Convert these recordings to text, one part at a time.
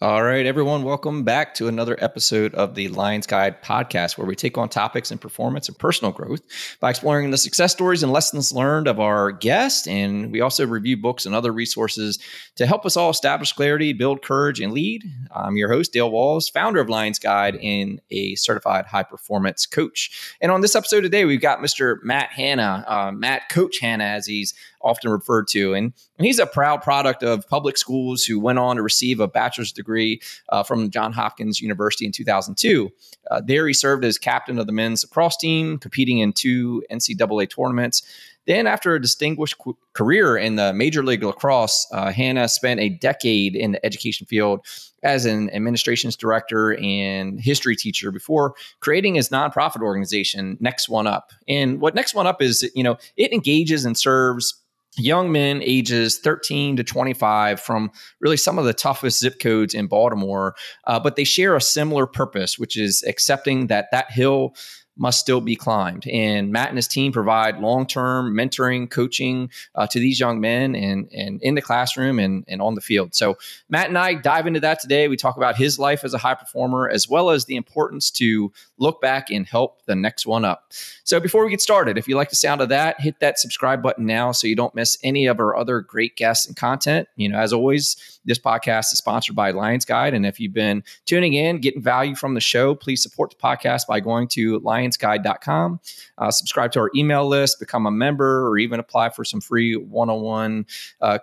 All right, everyone, welcome back to another episode of the Lions Guide podcast, where we take on topics in performance and personal growth by exploring the success stories and lessons learned of our guests. And we also review books and other resources to help us all establish clarity, build courage, and lead. I'm your host, Dale Walls, founder of Lions Guide and a certified high performance coach. And on this episode today, we've got Mr. Matt Hanna, uh, Matt Coach Hanna, as he's often referred to. And, and he's a proud product of public schools who went on to receive a bachelor's degree uh, from Johns Hopkins University in 2002. Uh, there, he served as captain of the men's lacrosse team, competing in two NCAA tournaments. Then, after a distinguished qu- career in the Major League Lacrosse, uh, Hanna spent a decade in the education field as an administrations director and history teacher before creating his nonprofit organization, Next One Up. And what Next One Up is, you know, it engages and serves young men ages 13 to 25 from really some of the toughest zip codes in Baltimore, uh, but they share a similar purpose, which is accepting that that hill must still be climbed. And Matt and his team provide long term mentoring, coaching uh, to these young men and, and in the classroom and, and on the field. So, Matt and I dive into that today. We talk about his life as a high performer, as well as the importance to look back and help the next one up. So, before we get started, if you like the sound of that, hit that subscribe button now so you don't miss any of our other great guests and content. You know, as always, this podcast is sponsored by Lions Guide. And if you've been tuning in, getting value from the show, please support the podcast by going to lionsguide.com, uh, subscribe to our email list, become a member, or even apply for some free one on one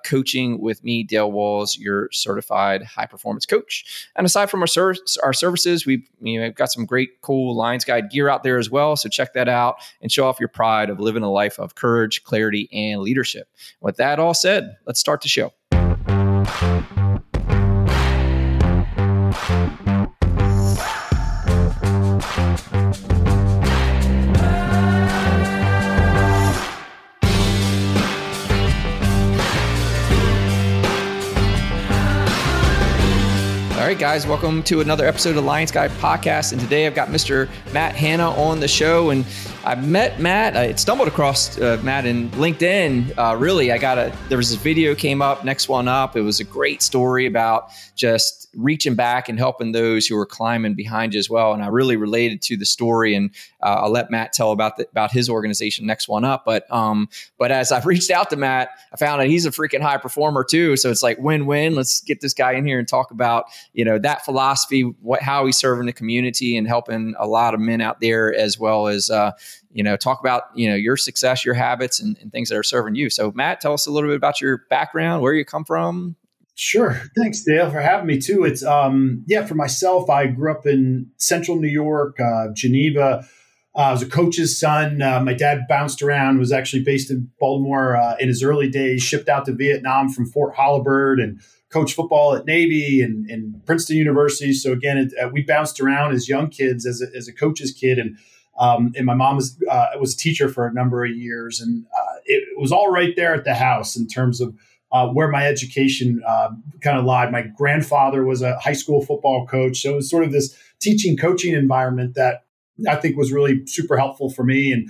coaching with me, Dale Walls, your certified high performance coach. And aside from our, ser- our services, we've, you know, got some great, cool Lions Guide gear out there as well. So check that out and show off your pride of living a life of courage, clarity, and leadership. With that all said, let's start the show. Right, guys, welcome to another episode of Lions Guide Podcast. And today I've got Mr. Matt Hanna on the show. And I met Matt. I stumbled across uh, Matt in LinkedIn. Uh, really, I got a there was this video came up, next one up. It was a great story about just reaching back and helping those who were climbing behind you as well. And I really related to the story. And uh, I'll let Matt tell about the, about his organization, Next One Up. But um, but as I've reached out to Matt, I found that he's a freaking high performer too. So it's like win win. Let's get this guy in here and talk about you know that philosophy, what how he's serving the community and helping a lot of men out there, as well as uh, you know talk about you know your success, your habits, and, and things that are serving you. So Matt, tell us a little bit about your background, where you come from, Sure. Thanks, Dale, for having me too. It's um yeah, for myself, I grew up in central New York, uh, Geneva. Uh, I was a coach's son. Uh, my dad bounced around, was actually based in Baltimore uh, in his early days, shipped out to Vietnam from Fort Holabird and coached football at Navy and, and Princeton University. So again, it, uh, we bounced around as young kids, as a, as a coach's kid. And um, and my mom was, uh, was a teacher for a number of years. And it, it was all right there at the house in terms of – uh, where my education uh, kind of lied. My grandfather was a high school football coach, so it was sort of this teaching coaching environment that I think was really super helpful for me. And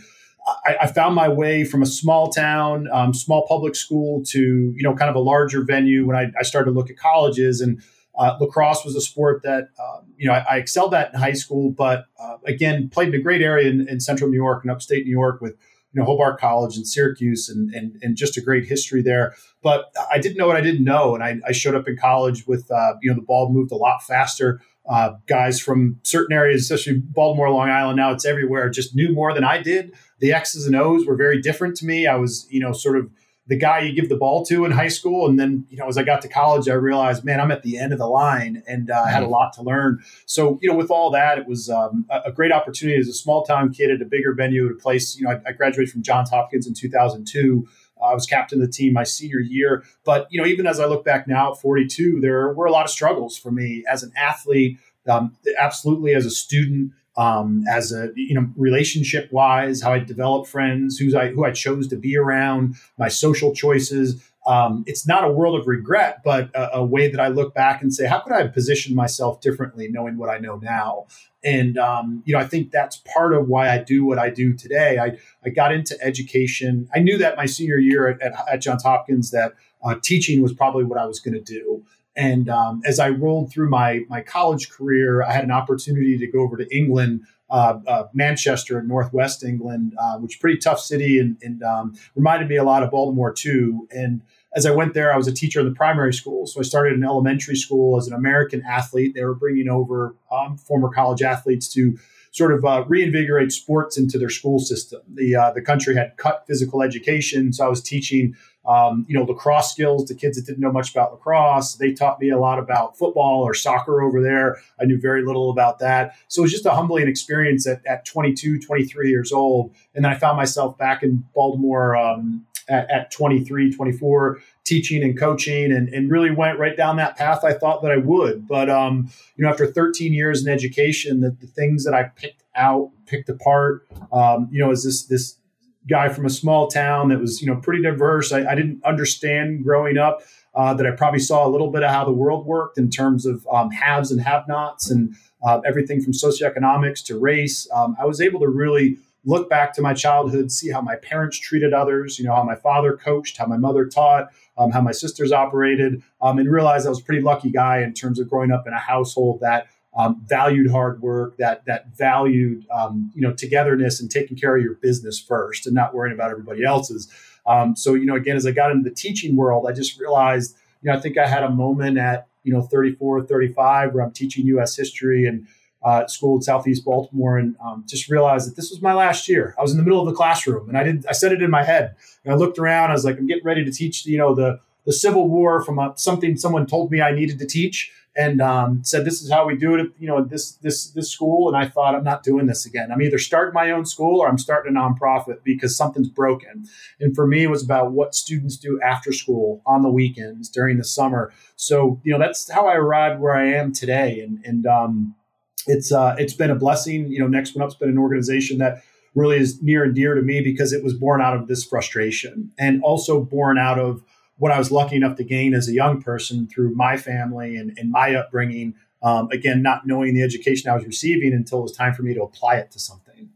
I, I found my way from a small town, um, small public school to you know kind of a larger venue when I, I started to look at colleges and. Uh, lacrosse was a sport that um, you know I, I, excelled at in high school, but uh, again played in a great area in, in central New York and upstate New York with you know Hobart College and Syracuse and, and and just a great history there. But I didn't know what I didn't know, and I, I showed up in college with uh, you know the ball moved a lot faster. Uh, guys from certain areas, especially Baltimore, Long Island, now it's everywhere, just knew more than I did. The X's and O's were very different to me. I was you know sort of the guy you give the ball to in high school. And then, you know, as I got to college, I realized, man, I'm at the end of the line and uh, I had a mm-hmm. lot to learn. So, you know, with all that, it was um, a, great opportunity as a small town kid at a bigger venue at a place, you know, I, I graduated from Johns Hopkins in 2002. Uh, I was captain of the team my senior year. But, you know, even as I look back now at 42, there were a lot of struggles for me as an athlete, um, absolutely as a student um, as a you know relationship wise, how I develop friends, who's I who I chose to be around, my social choices. Um, it's not a world of regret, but a, a, way that I look back and say, how could I have positioned myself differently, knowing what I know now? And um, you know, I think that's part of why I do what I do today. I I got into education. I knew that my senior year at, at, at Johns Hopkins that uh, teaching was probably what I was going to do. And um, as I rolled through my my college career, I had an opportunity to go over to England, uh, uh, Manchester in northwest England, uh, which is a pretty tough city, and, and um, reminded me a lot of Baltimore too. And as I went there, I was a teacher in the primary school. So I started in elementary school as an American athlete. They were bringing over um, former college athletes to sort of uh, reinvigorate sports into their school system. The uh, the country had cut physical education, so I was teaching um, you know lacrosse skills to kids that didn't know much about lacrosse. They taught me a lot about football or soccer over there. I knew very little about that, so it was just a humbling experience at, at 22, 23 years old. And then I found myself back in Baltimore. Um, at, at 23, 24, teaching and coaching, and, and really went right down that path I thought that I would. But, um, you know, after 13 years in education, the, the things that I picked out, picked apart, um, you know, is this, this guy from a small town that was, you know, pretty diverse. I, I didn't understand growing up uh, that I probably saw a little bit of how the world worked in terms of um, haves and have nots and uh, everything from socioeconomics to race. Um, I was able to really look back to my childhood, see how my parents treated others, you know, how my father coached, how my mother taught, um, how my sisters operated, um, and realize I was a pretty lucky guy in terms of growing up in a household that um, valued hard work, that that valued um, you know togetherness and taking care of your business first, and not worrying about everybody else's. Um, so you know, again, as I got into the teaching world, I just realized, you know, I think I had a moment at you know 34, 35 where I'm teaching U.S. history and uh, school in Southeast Baltimore, and um, just realized that this was my last year. I was in the middle of the classroom, and I did. I said it in my head, and I looked around. I was like, I'm getting ready to teach. You know, the the Civil War from a, something someone told me I needed to teach, and um, said this is how we do it. At, you know, this this this school, and I thought I'm not doing this again. I'm either starting my own school or I'm starting a nonprofit because something's broken. And for me, it was about what students do after school on the weekends during the summer. So you know, that's how I arrived where I am today, and and um, it's uh, it's been a blessing. You know, Next One Up's been an organization that really is near and dear to me because it was born out of this frustration and also born out of what I was lucky enough to gain as a young person through my family and, and my upbringing. Um, again, not knowing the education I was receiving until it was time for me to apply it to something.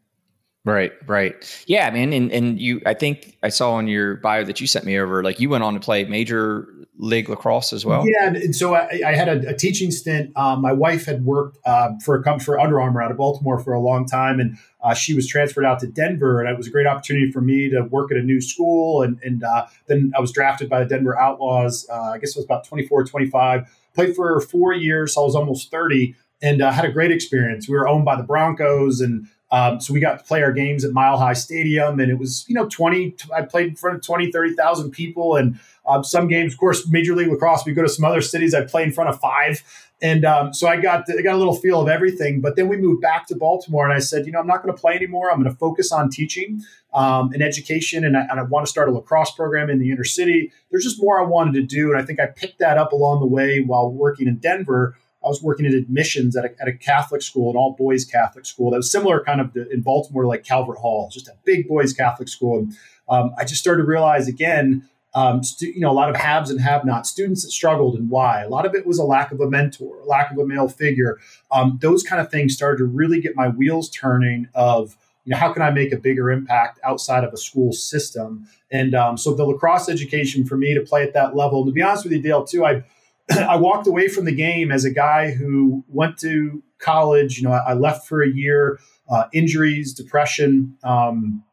Right, right. Yeah, I mean, and, and you, I think I saw on your bio that you sent me over, like you went on to play major league lacrosse as well. Yeah, and so I, I had a, a, teaching stint. Um, my wife had worked uh, for a company for Under Armour out of Baltimore for a long time, and uh, she was transferred out to Denver, and it was a great opportunity for me to work at a new school. And, and uh, then I was drafted by the Denver Outlaws. Uh, I guess it was about 24, 25. Played for four years, so I was almost 30, and uh, had a great experience. We were owned by the Broncos, and um, so we got to play our games at Mile High Stadium, and it was, you know, 20, I played in front of 20, 30,000 people. And um, some games, of course, Major League Lacrosse, we go to some other cities, I play in front of five. And um, so I got I got a little feel of everything. But then we moved back to Baltimore, and I said, you know, I'm not going to play anymore. I'm going to focus on teaching um, and education, and I, and I want to start a lacrosse program in the inner city. There's just more I wanted to do, and I think I picked that up along the way while working in Denver I was working in admissions at a, at a Catholic school, an all boys Catholic school that was similar kind of to, in Baltimore, like Calvert Hall, just a big boys Catholic school. And um, I just started to realize again, um, stu- you know, a lot of haves and have not students that struggled and why. A lot of it was a lack of a mentor, a lack of a male figure. Um, those kind of things started to really get my wheels turning of, you know, how can I make a bigger impact outside of a school system? And um, so the lacrosse education for me to play at that level, and to be honest with you, Dale, too, I I walked away from the game as a guy who went to college. You know, I, I left for a year, uh, injuries, depression, um,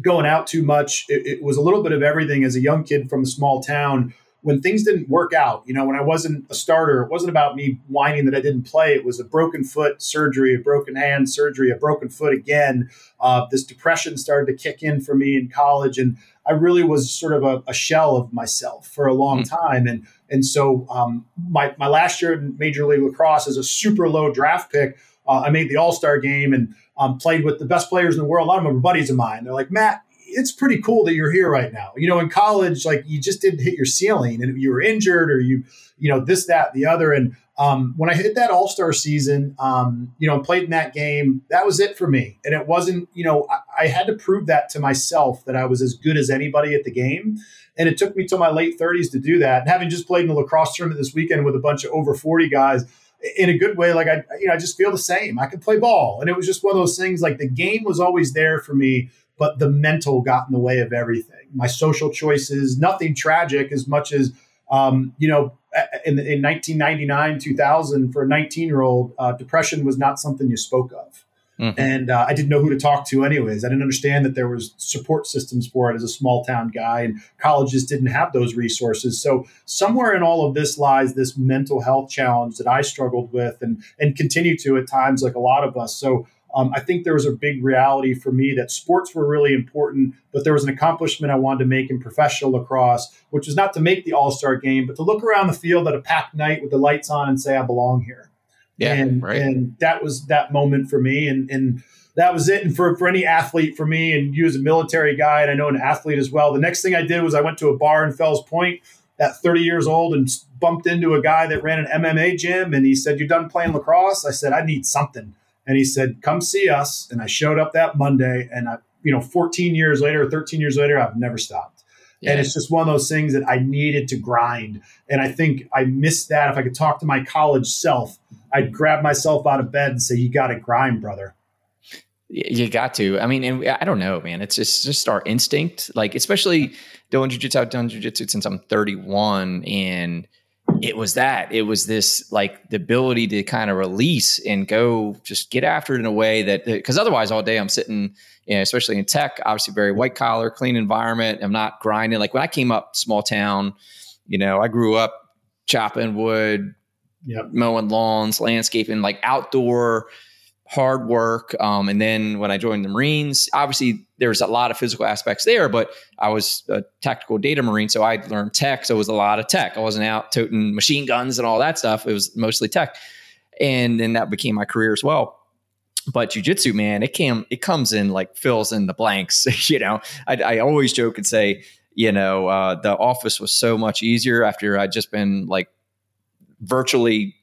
going out too much. It, it, was a little bit of everything as a young kid from a small town. When things didn't work out, you know, when I wasn't a starter, it wasn't about me whining that I didn't play. It was a broken foot surgery, a broken hand surgery, a broken foot again. Uh, this depression started to kick in for me in college, and I really was sort of a, a shell of myself for a long mm. time. And and so um, my my last year in Major League Lacrosse as a super low draft pick, uh, I made the All Star game and um, played with the best players in the world. A lot of them were buddies of mine. They're like, Matt, it's pretty cool that you're here right now. You know, in college, like you just didn't hit your ceiling and you were injured or you, you know, this, that, the other. And um, when I hit that All Star season, um, you know, played in that game, that was it for me. And it wasn't, you know, I, I, had to prove that to myself that I was as good as anybody at the game. And it took me till my late 30s to do that. And having just played in the lacrosse tournament this weekend with a bunch of over 40 guys, in a good way, like I, you know, I just feel the same. I can play ball, and it was just one of those things. Like the game was always there for me, but the mental got in the way of everything. My social choices, nothing tragic as much as um, you know, in, in 1999, 2000, for a 19 year old, uh, depression was not something you spoke of. Mm-hmm. And uh, I didn't know who to talk to, anyways. I didn't understand that there was support systems for it as a small town guy, and colleges didn't have those resources. So somewhere in all of this lies this mental health challenge that I struggled with, and and continue to at times, like a lot of us. So um, I think there was a big reality for me that sports were really important, but there was an accomplishment I wanted to make in professional lacrosse, which was not to make the All Star game, but to look around the field at a packed night with the lights on and say I belong here. Yeah, and, right. and that was that moment for me. And, and that was it. And for, for any athlete, for me, and you as a military guy, and I know an athlete as well, the next thing I did was I went to a bar in Fells Point at 30 years old and bumped into a guy that ran an MMA gym. And he said, You're done playing lacrosse? I said, I need something. And he said, Come see us. And I showed up that Monday. And I, you know, 14 years later, 13 years later, I've never stopped. Yeah. And it's just one of those things that I needed to grind. And I think I missed that. If I could talk to my college self, I'd grab myself out of bed and say, "You got to grind, brother." You got to. I mean, and I don't know, man. It's just just our instinct. Like, especially doing jujitsu. I've done jujitsu since I'm 31, and it was that. It was this like the ability to kind of release and go just get after it in a way that because otherwise all day I'm sitting, you know, especially in tech, obviously very white collar, clean environment. I'm not grinding. Like when I came up small town, you know, I grew up chopping wood, yep. mowing lawns, landscaping, like outdoor hard work. Um, and then when I joined the Marines, obviously there's a lot of physical aspects there, but I was a tactical data Marine. So I learned tech. So it was a lot of tech. I wasn't out toting machine guns and all that stuff. It was mostly tech. And then that became my career as well. But jujitsu, man, it came, it comes in like fills in the blanks. you know, I, I always joke and say, you know, uh, the office was so much easier after I'd just been like virtually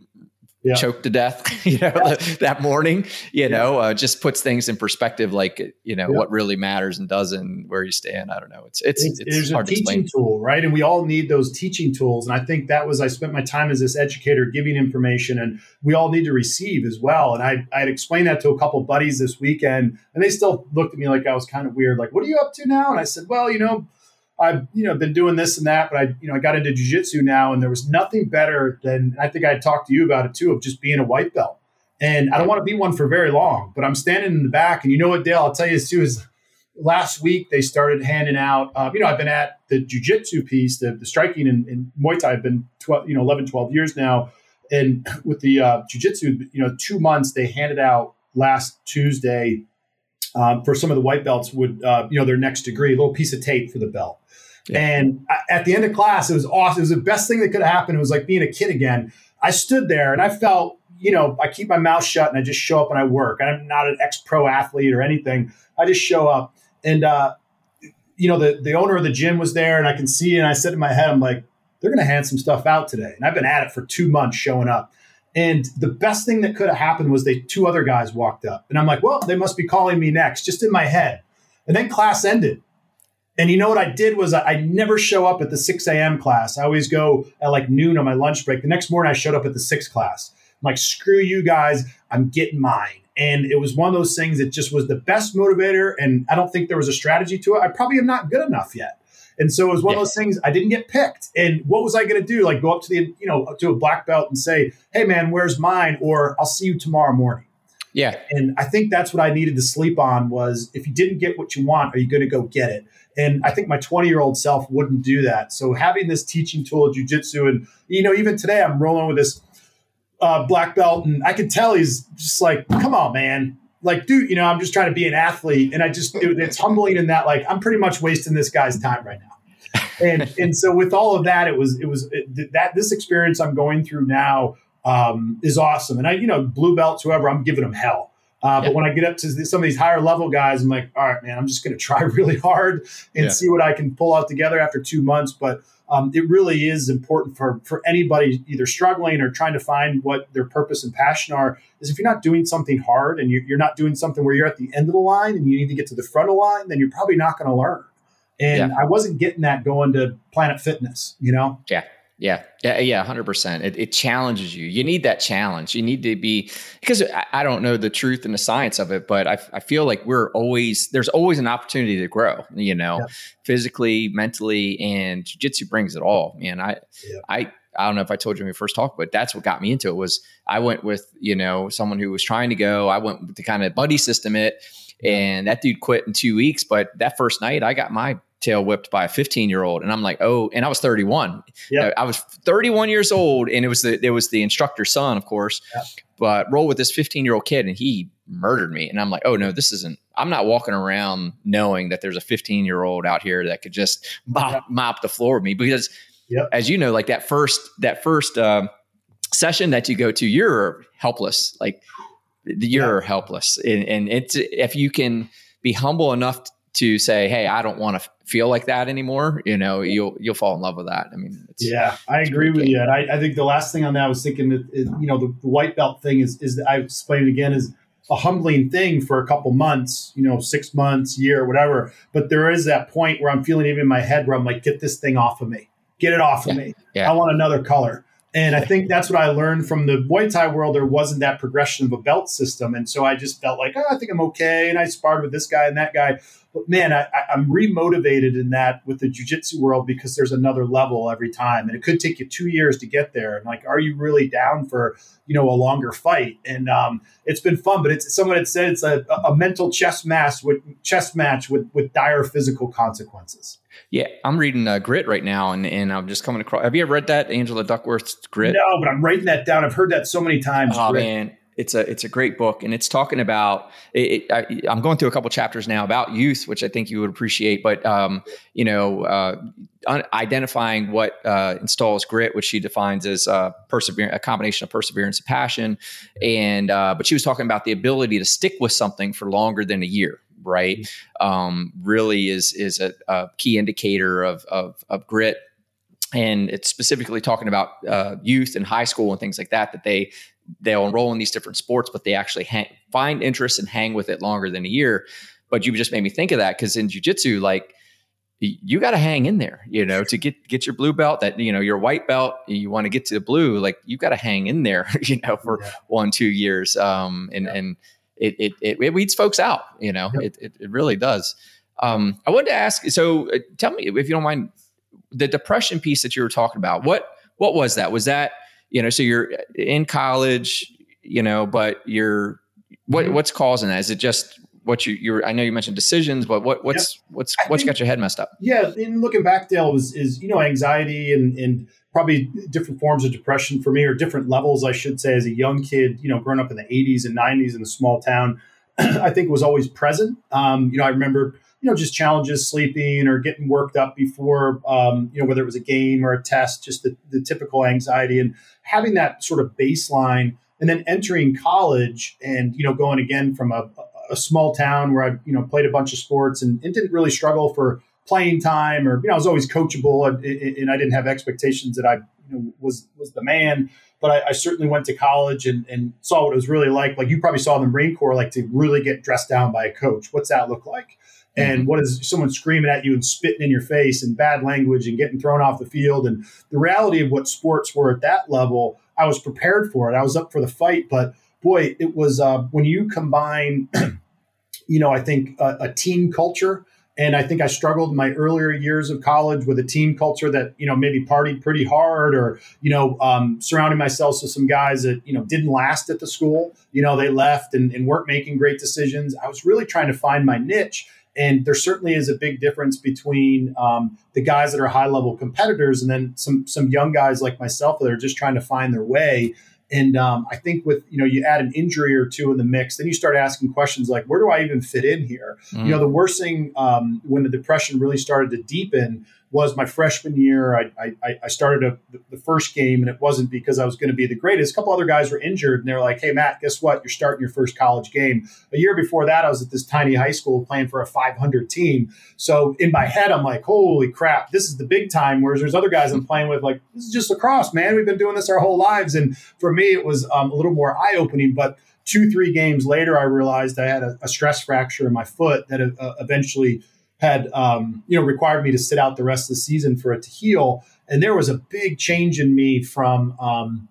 yeah. choked to death, you know, yeah. that morning, you yeah. know, uh, just puts things in perspective, like, you know, what really matters and doesn't, where you stand. I don't know. It's, it's, it's, it's a teaching tool, right? And we all need those teaching tools. And I think that was, I spent my time as this educator giving information and we all need to receive as well. And I, I'd explained that to a couple buddies this weekend and they still looked at me like I was kind of weird. Like, what are you up to now? And I said, well, you know, I've you know been doing this and that, but I you know I got into jujitsu now, and there was nothing better than I think I talked to you about it too of just being a white belt. And I don't want to be one for very long, but I'm standing in the back, and you know what, Dale? I'll tell you this too is last week they started handing out. Uh, you know, I've been at the jujitsu piece, the, the striking in, in Muay Thai. I've been 12, you know 11, 12 years now, and with the uh, jujitsu, you know, two months they handed out last Tuesday um, for some of the white belts would uh, you know their next degree, a little piece of tape for the belt. Yeah. And at the end of class, it was awesome. It was the best thing that could have happened. It was like being a kid again. I stood there and I felt, you know, I keep my mouth shut and I just show up and I work. I'm not an ex pro athlete or anything. I just show up. And, uh, you know, the, the owner of the gym was there and I can see, and I said in my head, I'm like, they're going to hand some stuff out today. And I've been at it for two months showing up. And the best thing that could have happened was they two other guys walked up. And I'm like, well, they must be calling me next, just in my head. And then class ended. And you know what I did was I, I never show up at the 6 a.m. class. I always go at like noon on my lunch break. The next morning I showed up at the 6 class. I'm like, screw you guys, I'm getting mine. And it was one of those things that just was the best motivator. And I don't think there was a strategy to it. I probably am not good enough yet. And so it was one yeah. of those things I didn't get picked. And what was I going to do? Like go up to the, you know, to a black belt and say, hey man, where's mine? Or I'll see you tomorrow morning. Yeah. And I think that's what I needed to sleep on was if you didn't get what you want, are you going to go get it? And I think my 20 year old self wouldn't do that. So having this teaching tool of jujitsu, and you know, even today I'm rolling with this uh, black belt, and I could tell he's just like, come on, man. Like, dude, you know, I'm just trying to be an athlete, and I just it, it's humbling in that like I'm pretty much wasting this guy's time right now. And and so with all of that, it was it was it, that this experience I'm going through now um, is awesome. And I, you know, blue belts, whoever, I'm giving them hell. Uh, But when I get up to some of these higher level guys, I'm like, all right, man, I'm just going to try really hard and yeah. see what I can pull out together after two months. But um, it really is important for for anybody either struggling or trying to find what their purpose and passion are. Is if you're not doing something hard and you're, you're not doing something where you're at the end of the line and you need to get to the front of the line, then you're probably not going to learn. And yeah. I wasn't getting that going to Planet Fitness, you know. Yeah. Yeah, yeah, yeah, hundred percent. It, it challenges you. You need that challenge. You need to be because I, I don't know the truth and the science of it, but I, I feel like we're always there's always an opportunity to grow. You know, yeah. physically, mentally, and jujitsu brings it all. Man, I, yeah. I I don't know if I told you when we first talked, but that's what got me into it. Was I went with you know someone who was trying to go. I went the kind of buddy system it, and that dude quit in two weeks. But that first night, I got my tail whipped by a 15 year old and i'm like oh and i was 31 yeah i was 31 years old and it was the it was the instructor's son of course yep. but roll with this 15 year old kid and he murdered me and i'm like oh no this isn't i'm not walking around knowing that there's a 15 year old out here that could just mop, yep. mop the floor with me because yep. as you know like that first that first uh, session that you go to you're helpless like you're helpless and, and it's if you can be humble enough to say, "Hey, I don't want to feel like that anymore," you know, you'll you'll fall in love with that. I mean, yeah, I agree with you. And I, I, think the last thing on that I was thinking that is, you know the, the, white belt thing is is I explained again is a humbling thing for a couple months, you know, six months, year, whatever. But there is that point where I'm feeling even in my head where I'm like, "Get this thing off of me, get it off of me. Yeah. I want another color." And I think that's what I learned from the Muay Thai world. There wasn't that progression of a belt system. And so I just felt like, oh, I think I'm okay. And I sparred with this guy and that guy. But man, I, am remotivated in that with the jujitsu world because there's another level every time. And it could take you two years to get there. And like, are you really down for, you know, a longer fight? And um, it's been fun, but it's someone had said it's a, a mental chess match with chess match with, with dire physical consequences. Yeah, I'm reading uh, Grit right now, and, and I'm just coming across. Have you ever read that Angela Duckworth's Grit? No, but I'm writing that down. I've heard that so many times. Oh Grit. man, it's a it's a great book, and it's talking about. It, it, I, am going through a couple chapters now about youth, which I think you would appreciate. But um, you know, uh, un- identifying what uh, installs grit, which she defines as uh, perseverance, a combination of perseverance and passion. And uh, but she was talking about the ability to stick with something for longer than a year, right? Mm-hmm. Um, really is is a, a key indicator of, of, of grit. And it's specifically talking about uh, youth and high school and things like that that they they'll enroll in these different sports, but they actually hang, find interest and hang with it longer than a year. But you just made me think of that because in jujitsu, like you got to hang in there, you know, to get get your blue belt. That you know, your white belt, you want to get to the blue, like you got to hang in there, you know, for yeah. one two years. Um, and yeah. and it, it, it it weeds folks out, you know, yep. it, it, it really does. Um, I wanted to ask, so uh, tell me if you don't mind, the depression piece that you were talking about. What what was that? Was that you know, so you're in college, you know, but you're what mm-hmm. what's causing that? Is it just what you you're I know you mentioned decisions, but what what's yeah. what's what's think, got your head messed up? Yeah, in looking back, Dale was is you know anxiety and and probably different forms of depression for me or different levels, I should say, as a young kid, you know, growing up in the 80s and 90s in a small town, I think was always present. Um, you know, I remember you know, just challenges sleeping or getting worked up before, um, you know, whether it was a game or a test, just the, the typical anxiety and having that sort of baseline and then entering college and, you know, going again from a, a small town where I, you know, played a bunch of sports and, and didn't really struggle for playing time or, you know, I was always coachable and, and I didn't have expectations that I you know, was, was the man but I, I, certainly went to college and, and, saw what it was really like. Like you probably saw in the Marine Corps, like to really get dressed down by a coach. What's that look like? And mm-hmm. what is someone screaming at you and spitting in your face and bad language and getting thrown off the field and the reality of what sports were at that level i was prepared for it i was up for the fight but boy it was uh, when you combine you know i think a, a team culture and I think I struggled in my earlier years of college with a team culture that you know maybe partied pretty hard, or you know um, surrounding myself with some guys that you know didn't last at the school. You know they left and, and weren't making great decisions. I was really trying to find my niche, and there certainly is a big difference between um, the guys that are high level competitors and then some some young guys like myself that are just trying to find their way. And um, I think with you know you add an injury or two in the mix, then you start asking questions like, where do I even fit in here? Mm. You know, the worst thing um, when the depression really started to deepen was my freshman year. I, I, I started a, the first game, and it wasn't because I was going to be the greatest. A couple other guys were injured, and they were like, "Hey, Matt, guess what? You're starting your first college game." A year before that, I was at this tiny high school playing for a 500 team. So in my head, I'm like, "Holy crap, this is the big time." Whereas there's other guys I'm playing with, like, "This is just lacrosse, man. We've been doing this our whole lives." And for me, it was um, a little more eye opening, but two three games later i realized i had a, a stress fracture in my foot that uh, eventually had um, you know required me to sit out the rest of the season for it to heal. And there was a big change in me from um,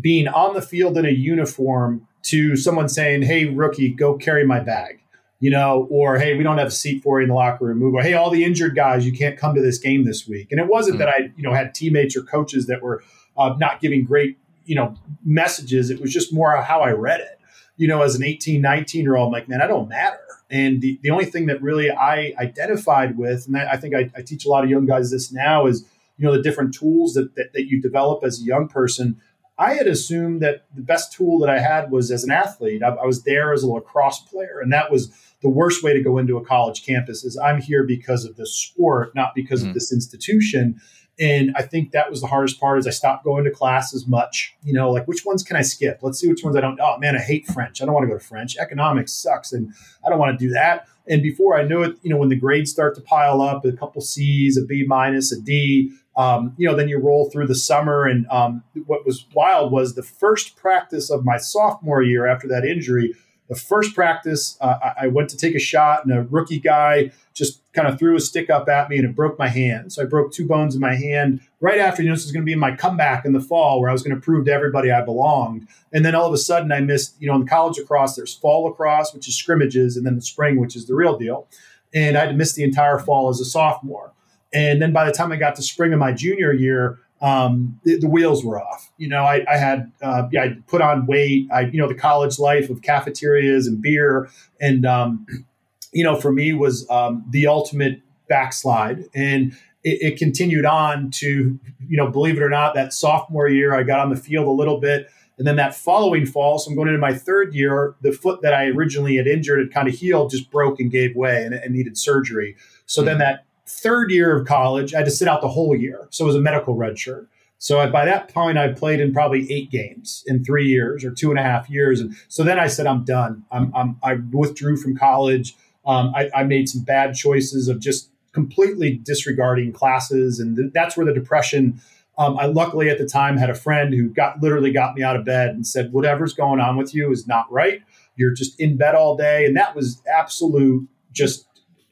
being on the field in a uniform to someone saying, "Hey, rookie, go carry my bag." You know, or hey, we don't have a seat for you in the locker room. Move. Or hey, all the injured guys, you can't come to this game this week. And it wasn't mm-hmm. that I, you know, had teammates or coaches that were uh, not giving great, you know, messages. It was just more how I read it. You know, as an 18, 19 year old, I'm like, man, I don't matter. And the, the only thing that really I identified with, and I think I, I teach a lot of young guys this now, is you know the different tools that, that, that you develop as a young person I had assumed that the best tool that I had was as an athlete. I, I, was there as a lacrosse player, and that was the worst way to go into a college campus. Is I'm here because of the sport, not because mm-hmm. of this institution. And I think that was the hardest part. Is I stopped going to class as much. You know, like which ones can I skip? Let's see which ones I don't. Oh man, I hate French. I don't want to go to French. Economics sucks, and I don't want to do that. And before I knew it, you know, when the grades start to pile up, a couple C's, a B minus, a D, um, you know, then you roll through the summer. And um, what was wild was the first practice of my sophomore year after that injury. The first practice, uh, I went to take a shot, and a rookie guy just kind of threw a stick up at me, and it broke my hand. So I broke two bones in my hand right after. You know, this was going to be my comeback in the fall, where I was going to prove to everybody I belonged. And then all of a sudden, I missed. You know, in the college lacrosse, there's fall lacrosse, which is scrimmages, and then the spring, which is the real deal. And I had to miss the entire fall as a sophomore. And then by the time I got to spring of my junior year, um, the, the, wheels were off. You know, I, I had, uh, yeah, I put on weight. I, you know, the college life of cafeterias and beer, and um, you know, for me was um, the ultimate backslide. And it, it, continued on to, you know, believe it or not, that sophomore year I got on the field a little bit. And then that following fall, so I'm going into my third year, the foot that I originally had injured had kind of healed, just broke and gave way and, and needed surgery. So mm-hmm. then that third year of college, I had to sit out the whole year. So it was a medical red shirt. So I, by that point, I played in probably eight games in three years or two and a half years. And so then I said, I'm done. I'm, I'm i withdrew from college. Um, I, I, made some bad choices of just completely disregarding classes. And th- that's where the depression. Um, I luckily at the time had a friend who got literally got me out of bed and said, whatever's going on with you is not right. You're just in bed all day. And that was absolute just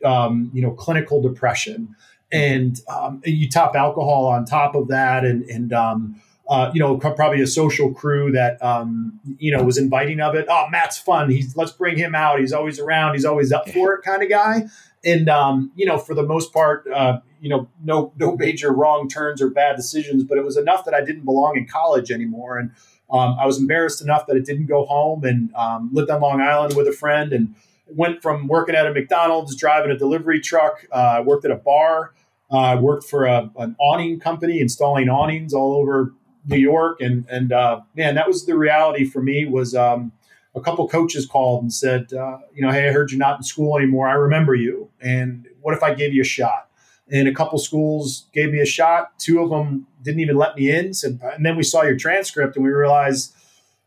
um, you know, clinical depression, and um, you top alcohol on top of that, and and um, uh, you know, probably a social crew that um, you know was inviting of it. Oh, Matt's fun. He's let's bring him out. He's always around. He's always up for it, kind of guy. And um, you know, for the most part, uh, you know, no no major wrong turns or bad decisions, but it was enough that I didn't belong in college anymore, and um, I was embarrassed enough that it didn't go home and um, lived on Long Island with a friend and went from working at a McDonald's, driving a delivery truck. I uh, worked at a bar. Uh, worked for a, an awning company, installing awnings all over New York. And and uh, man, that was the reality for me. Was um, a couple coaches called and said, uh, you know, hey, I heard you're not in school anymore. I remember you. And what if I gave you a shot? And a couple schools gave me a shot. Two of them didn't even let me in. Said, and then we saw your transcript and we realized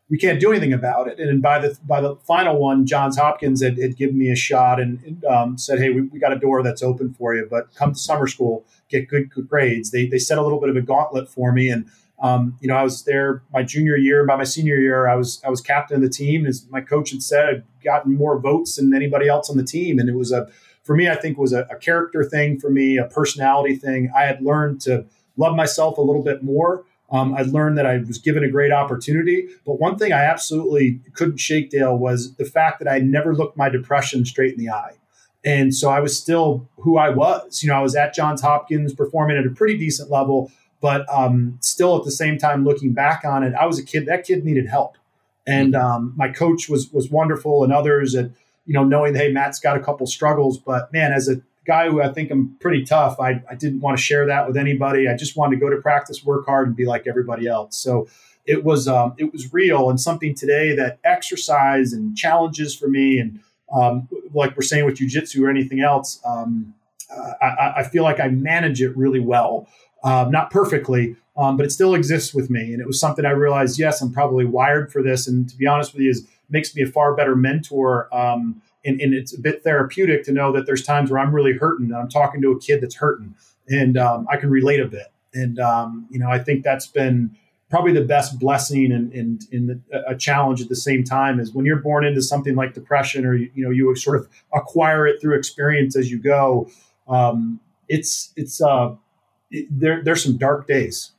we can't do anything about it. And by the by the final one, Johns Hopkins had, had given me a shot and, and um, said, "Hey, we, we, got a door that's open for you, but come to summer school, get good, good grades." They they set a little bit of a gauntlet for me, and um, you know I was there my junior year. By my senior year, I was I was captain of the team. As my coach had said, I'd gotten more votes than anybody else on the team, and it was a for me, I think was a, a character thing for me, a personality thing. I had learned to love myself a little bit more um, I learned that I was given a great opportunity. But one thing I absolutely couldn't shake, Dale, was the fact that I never looked my depression straight in the eye. And so I was still who I was. You know, I was at Johns Hopkins performing at a pretty decent level, but um, still at the same time looking back on it, I was a kid. That kid needed help, and mm-hmm. um, my coach was was wonderful, and others, and you know, knowing hey, Matt's got a couple struggles, but man, as a guy who I think I'm pretty tough. I, I didn't want to share that with anybody. I just wanted to go to practice, work hard, and be like everybody else. So it was um, it was real and something today that exercise and challenges for me and um, like we're saying with jujitsu or anything else. Um, uh, I, I, feel like I manage it really well, um, not perfectly, um, but it still exists with me. And it was something I realized. Yes, I'm probably wired for this, and to be honest with you, is makes me a far better mentor um, and, and it's a bit therapeutic to know that there's times where I'm really hurting and I'm talking to a kid that's hurting and um, I can relate a bit. And, um, you know, I think that's been probably the best blessing and, and, and a challenge at the same time is when you're born into something like depression or, you know, you sort of acquire it through experience as you go. Um, it's, it's, uh, it, there, there's some dark days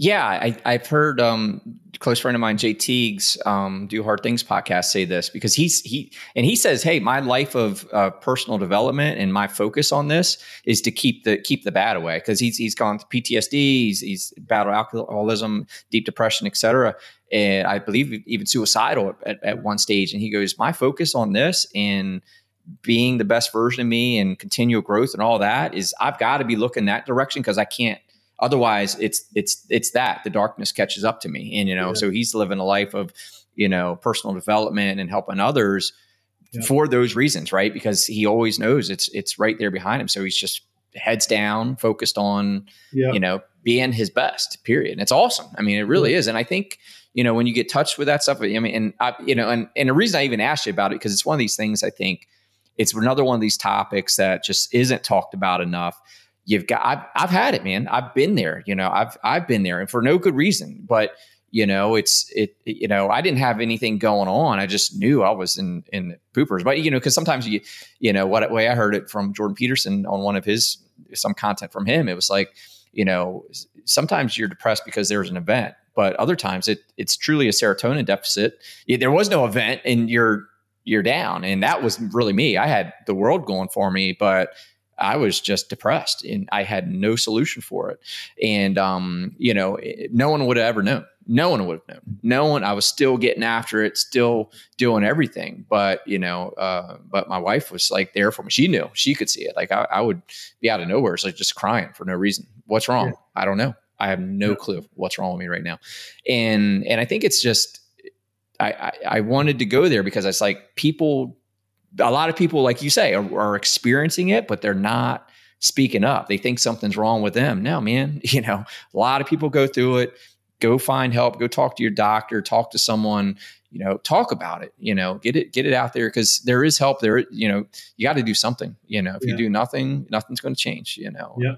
Yeah, I, have heard um, close friend of mine, Jay Teagues, um, do Hard Things podcast say this because he's he and he says, "Hey, my life of uh, personal development and my focus on this is to keep the keep the bad away because he's he's gone through PTSD, he's, he's battled alcoholism, deep depression, etc. And I believe even suicidal at, at one stage. And he goes, "My focus on this and." being the best version of me and continual growth and all that is I've got to be looking that direction because I can't Otherwise, it's it's it's that the darkness catches up to me, and you know, yeah. so he's living a life of you know personal development and helping others yeah. for those reasons, right? Because he always knows it's it's right there behind him, so he's just heads down, focused on yeah. you know being his best. Period. And it's awesome. I mean, it really is, and I think you know when you get touched with that stuff. I mean, and I, you know, and and the reason I even asked you about it because it's one of these things I think it's another one of these topics that just isn't talked about enough you've got I've, I've had it man. I've been there you know i've i've been there and for no good reason but you know it's it you know i didn't have anything going on. I just knew i was in in poopers but you know because sometimes you you know what way i heard it from jordan peterson on one of his some content from him it was like you know sometimes you're depressed because there's an event but other times it it's truly a serotonin deficit. There was no event and you're you're down. And that was really me. I had the world going for me but I was just depressed and I had no solution for it. And, um, you know, no one would have ever known. No one would have known. No one, I was still getting after it, still doing everything. But, you know, uh, but my wife was like there for me. She knew, she could see it. Like I, I would be out of nowhere. It's like just crying for no reason. What's wrong? Yeah. I don't know. I have no yeah. clue what's wrong with me right now. And, and I think it's just, I, I, I wanted to go there because it's like people a lot of people, like you say, are, are, experiencing it, but they're not speaking up. They think something's wrong with them. No, man, you know, a lot of people go through it. Go find help. Go talk to your doctor. Talk to someone. You know, talk about it. You know, get it get it out there because there is help. There, you know, you got to do something. You know, if yeah. you do nothing, nothing's going to change. You know. Yeah,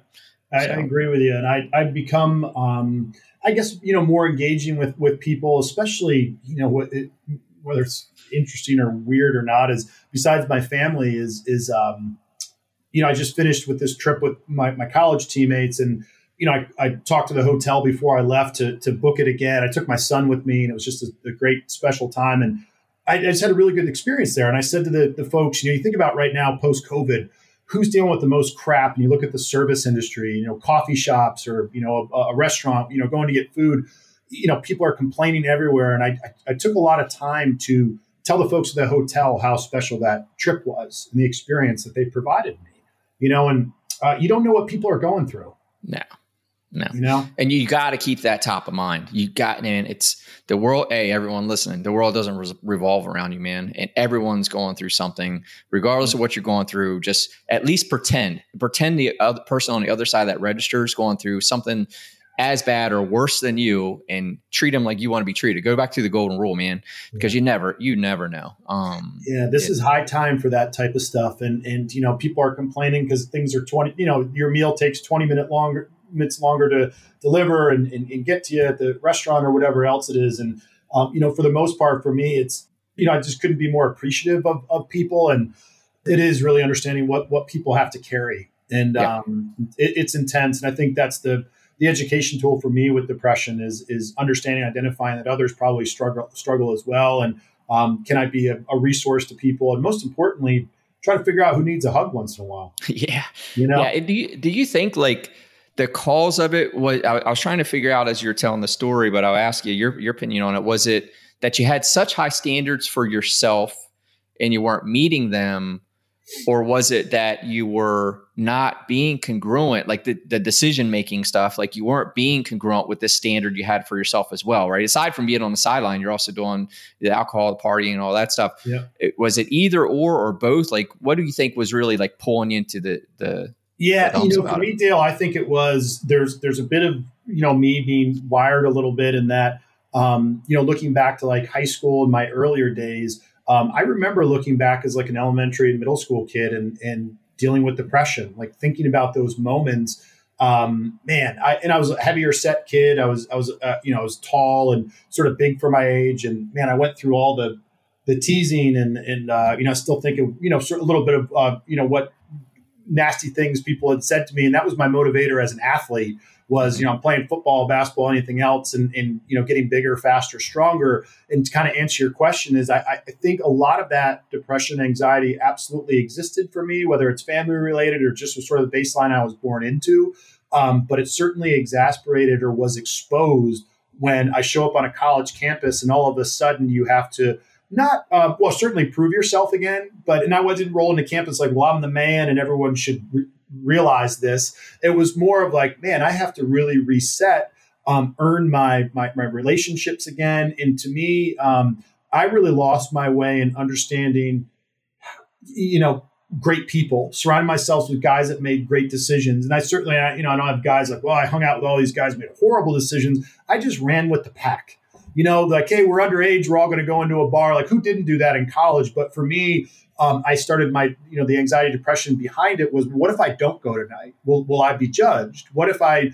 I, so. I, agree with you, and I I've become. Um, I guess you know more engaging with with people, especially you know what it, whether it's interesting or weird or not is besides my family is is um, you know I just finished with this trip with my, my college teammates and you know I, I talked to the hotel before I left to to book it again. I took my son with me and it was just a, a great special time and I, I, just had a really good experience there. And I said to the the folks, you know, you think about right now post COVID. Who's dealing with the most crap? And you look at the service industry, you know, coffee shops or you know a, a restaurant, you know, going to get food you know, people are complaining everywhere. And I, I, took a lot of time to tell the folks at the hotel how special that trip was and the experience that they provided me, you know, and uh, you don't know what people are going through. No, no, you know, and you got to keep that top of mind. You got, and it's the world. Hey, everyone listening, the world doesn't re- revolve around you, man. And everyone's going through something, regardless of what you're going through. Just at least pretend, pretend the other person on the other side of that register is going through something as bad or worse than you and treat them like you want to be treated. Go back to the golden rule, man, because you never, you never know. Um, yeah, this it, is high time for that type of stuff. And, and, you know, people are complaining because things are 20, you know, your meal takes 20 minute longer, minutes longer to deliver and, and, and get to you at the restaurant or whatever else it is. And, um, you know, for the most part, for me, it's, you know, I just couldn't be more appreciative of, of people. And it is really understanding what, what people have to carry. And yeah. um, it, it's intense. And I think that's the, the education tool for me with depression is is understanding, identifying that others probably struggle struggle as well, and um, can I be a, a, resource to people, and most importantly, try to figure out who needs a hug once in a while. yeah, you know. Yeah. Do you do you think like the cause of it was? I, I was trying to figure out as you're telling the story, but I'll ask you your your opinion on it. Was it that you had such high standards for yourself and you weren't meeting them? Or was it that you were not being congruent like the, the decision making stuff like you weren't being congruent with this standard you had for yourself as well right? Aside from being on the sideline you're also doing the alcohol the partying and all that stuff. Yeah. It, was it either or or both? Like what do you think was really like pulling you into the the yeah the you know for me dale i think it was there's there's a bit of you know me being wired a little bit in that um you know looking back to like high school and my earlier days um, I remember looking back as like an elementary and middle school kid and and dealing with depression, like thinking about those moments. Um, man, I, and I was a heavier set kid. I was I was uh, you know I was tall and sort of big for my age, and man, I went through all the the teasing and and uh, you know still thinking you know sort of a little bit of uh, you know what nasty things people had said to me, and that was my motivator as an athlete was, you know, playing football, basketball, anything else, and, and you know, getting bigger, faster, stronger. And to kind of answer your question is I, I think a lot of that depression, anxiety absolutely existed for me, whether it's family related or just was sort of the baseline I was born into. Um, but it certainly exasperated or was exposed when I show up on a college campus and all of a sudden you have to not uh, well certainly prove yourself again but and i wasn't rolling to campus like well i'm the man and everyone should re- realize this it was more of like man i have to really reset um, earn my, my my relationships again. And to me um, i really lost my way in understanding you know great people surrounding myself with guys that made great decisions. And i certainly I, you know i don't have guys like well i hung out with all these guys made horrible decisions. I just ran with the pack you know, like, hey, we're underage, we're all going to go into a bar. Like, who didn't do that in college? But for me, um, I started my, you know, the anxiety, depression behind it was, what if I don't go tonight? Will, will I be judged? What if I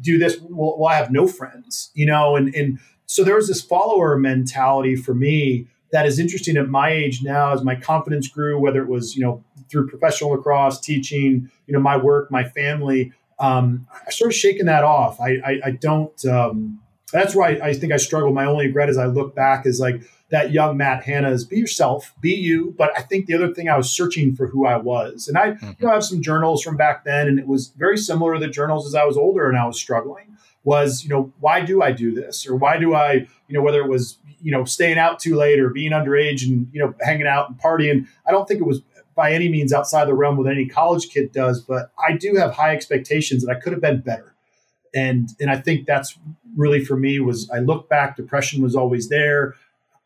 do this? Will, will I have no friends? You know, and and so there was this follower mentality for me that is interesting at my age now as my confidence grew, whether it was, you know, through professional lacrosse, teaching, you know, my work, my family. Um, I started shaking that off. I, I, I don't. Um, that's why I, think I struggle. My only regret as I look back is like that young Matt Hanna is be yourself, be you. But I think the other thing I was searching for who I was, and I mm-hmm. you know, I have some journals from back then, and it was very similar to the journals as I was older and I was struggling. Was you know why do I do this or why do I you know whether it was you know staying out too late or being underage and you know hanging out and partying. I don't think it was by any means outside the realm what any college kid does, but I do have high expectations that I could have been better and and I think that's really for me was I look back, depression was always there.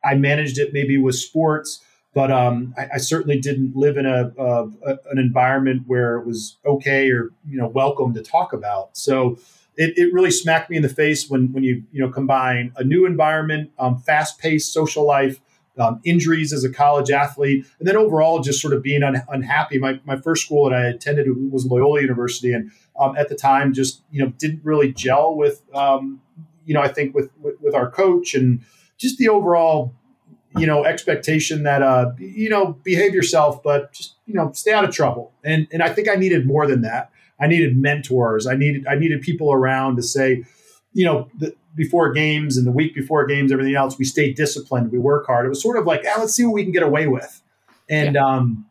I managed it maybe with sports, but um, I, I, certainly didn't live in a, a, a, an environment where it was okay or you know welcome to talk about. So it, it really smacked me in the face when when you you know combine a new environment, um, fast paced social life. Um, injuries as a college athlete, and then overall just sort of being un- unhappy. My, my first school that I attended was Loyola University, and um, at the time just you know didn't really gel with um, you know I think with, with, with our coach and just the overall you know expectation that uh you know behave yourself but just you know stay out of trouble. And and I think I needed more than that. I needed mentors. I needed I needed people around to say you know the, before games and the week before games everything else we stay disciplined we work hard it was sort of like ah, let's see what we can get away with and yeah. um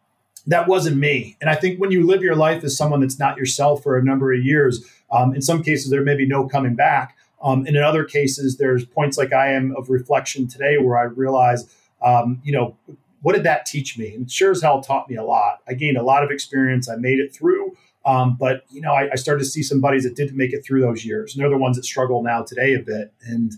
that wasn't me. And I think when you live your life as someone that's not yourself for a number of years, um, in some cases there may be no coming back. Um, and in other cases, there's points like I am of reflection today where I realize, um, you know, what did that teach me? And sure as hell taught me a lot. I gained a lot of experience. I made it through. Um, but you know, I, I, started to see some buddies that didn't make it through those years, and they're the ones that struggle now today a bit. And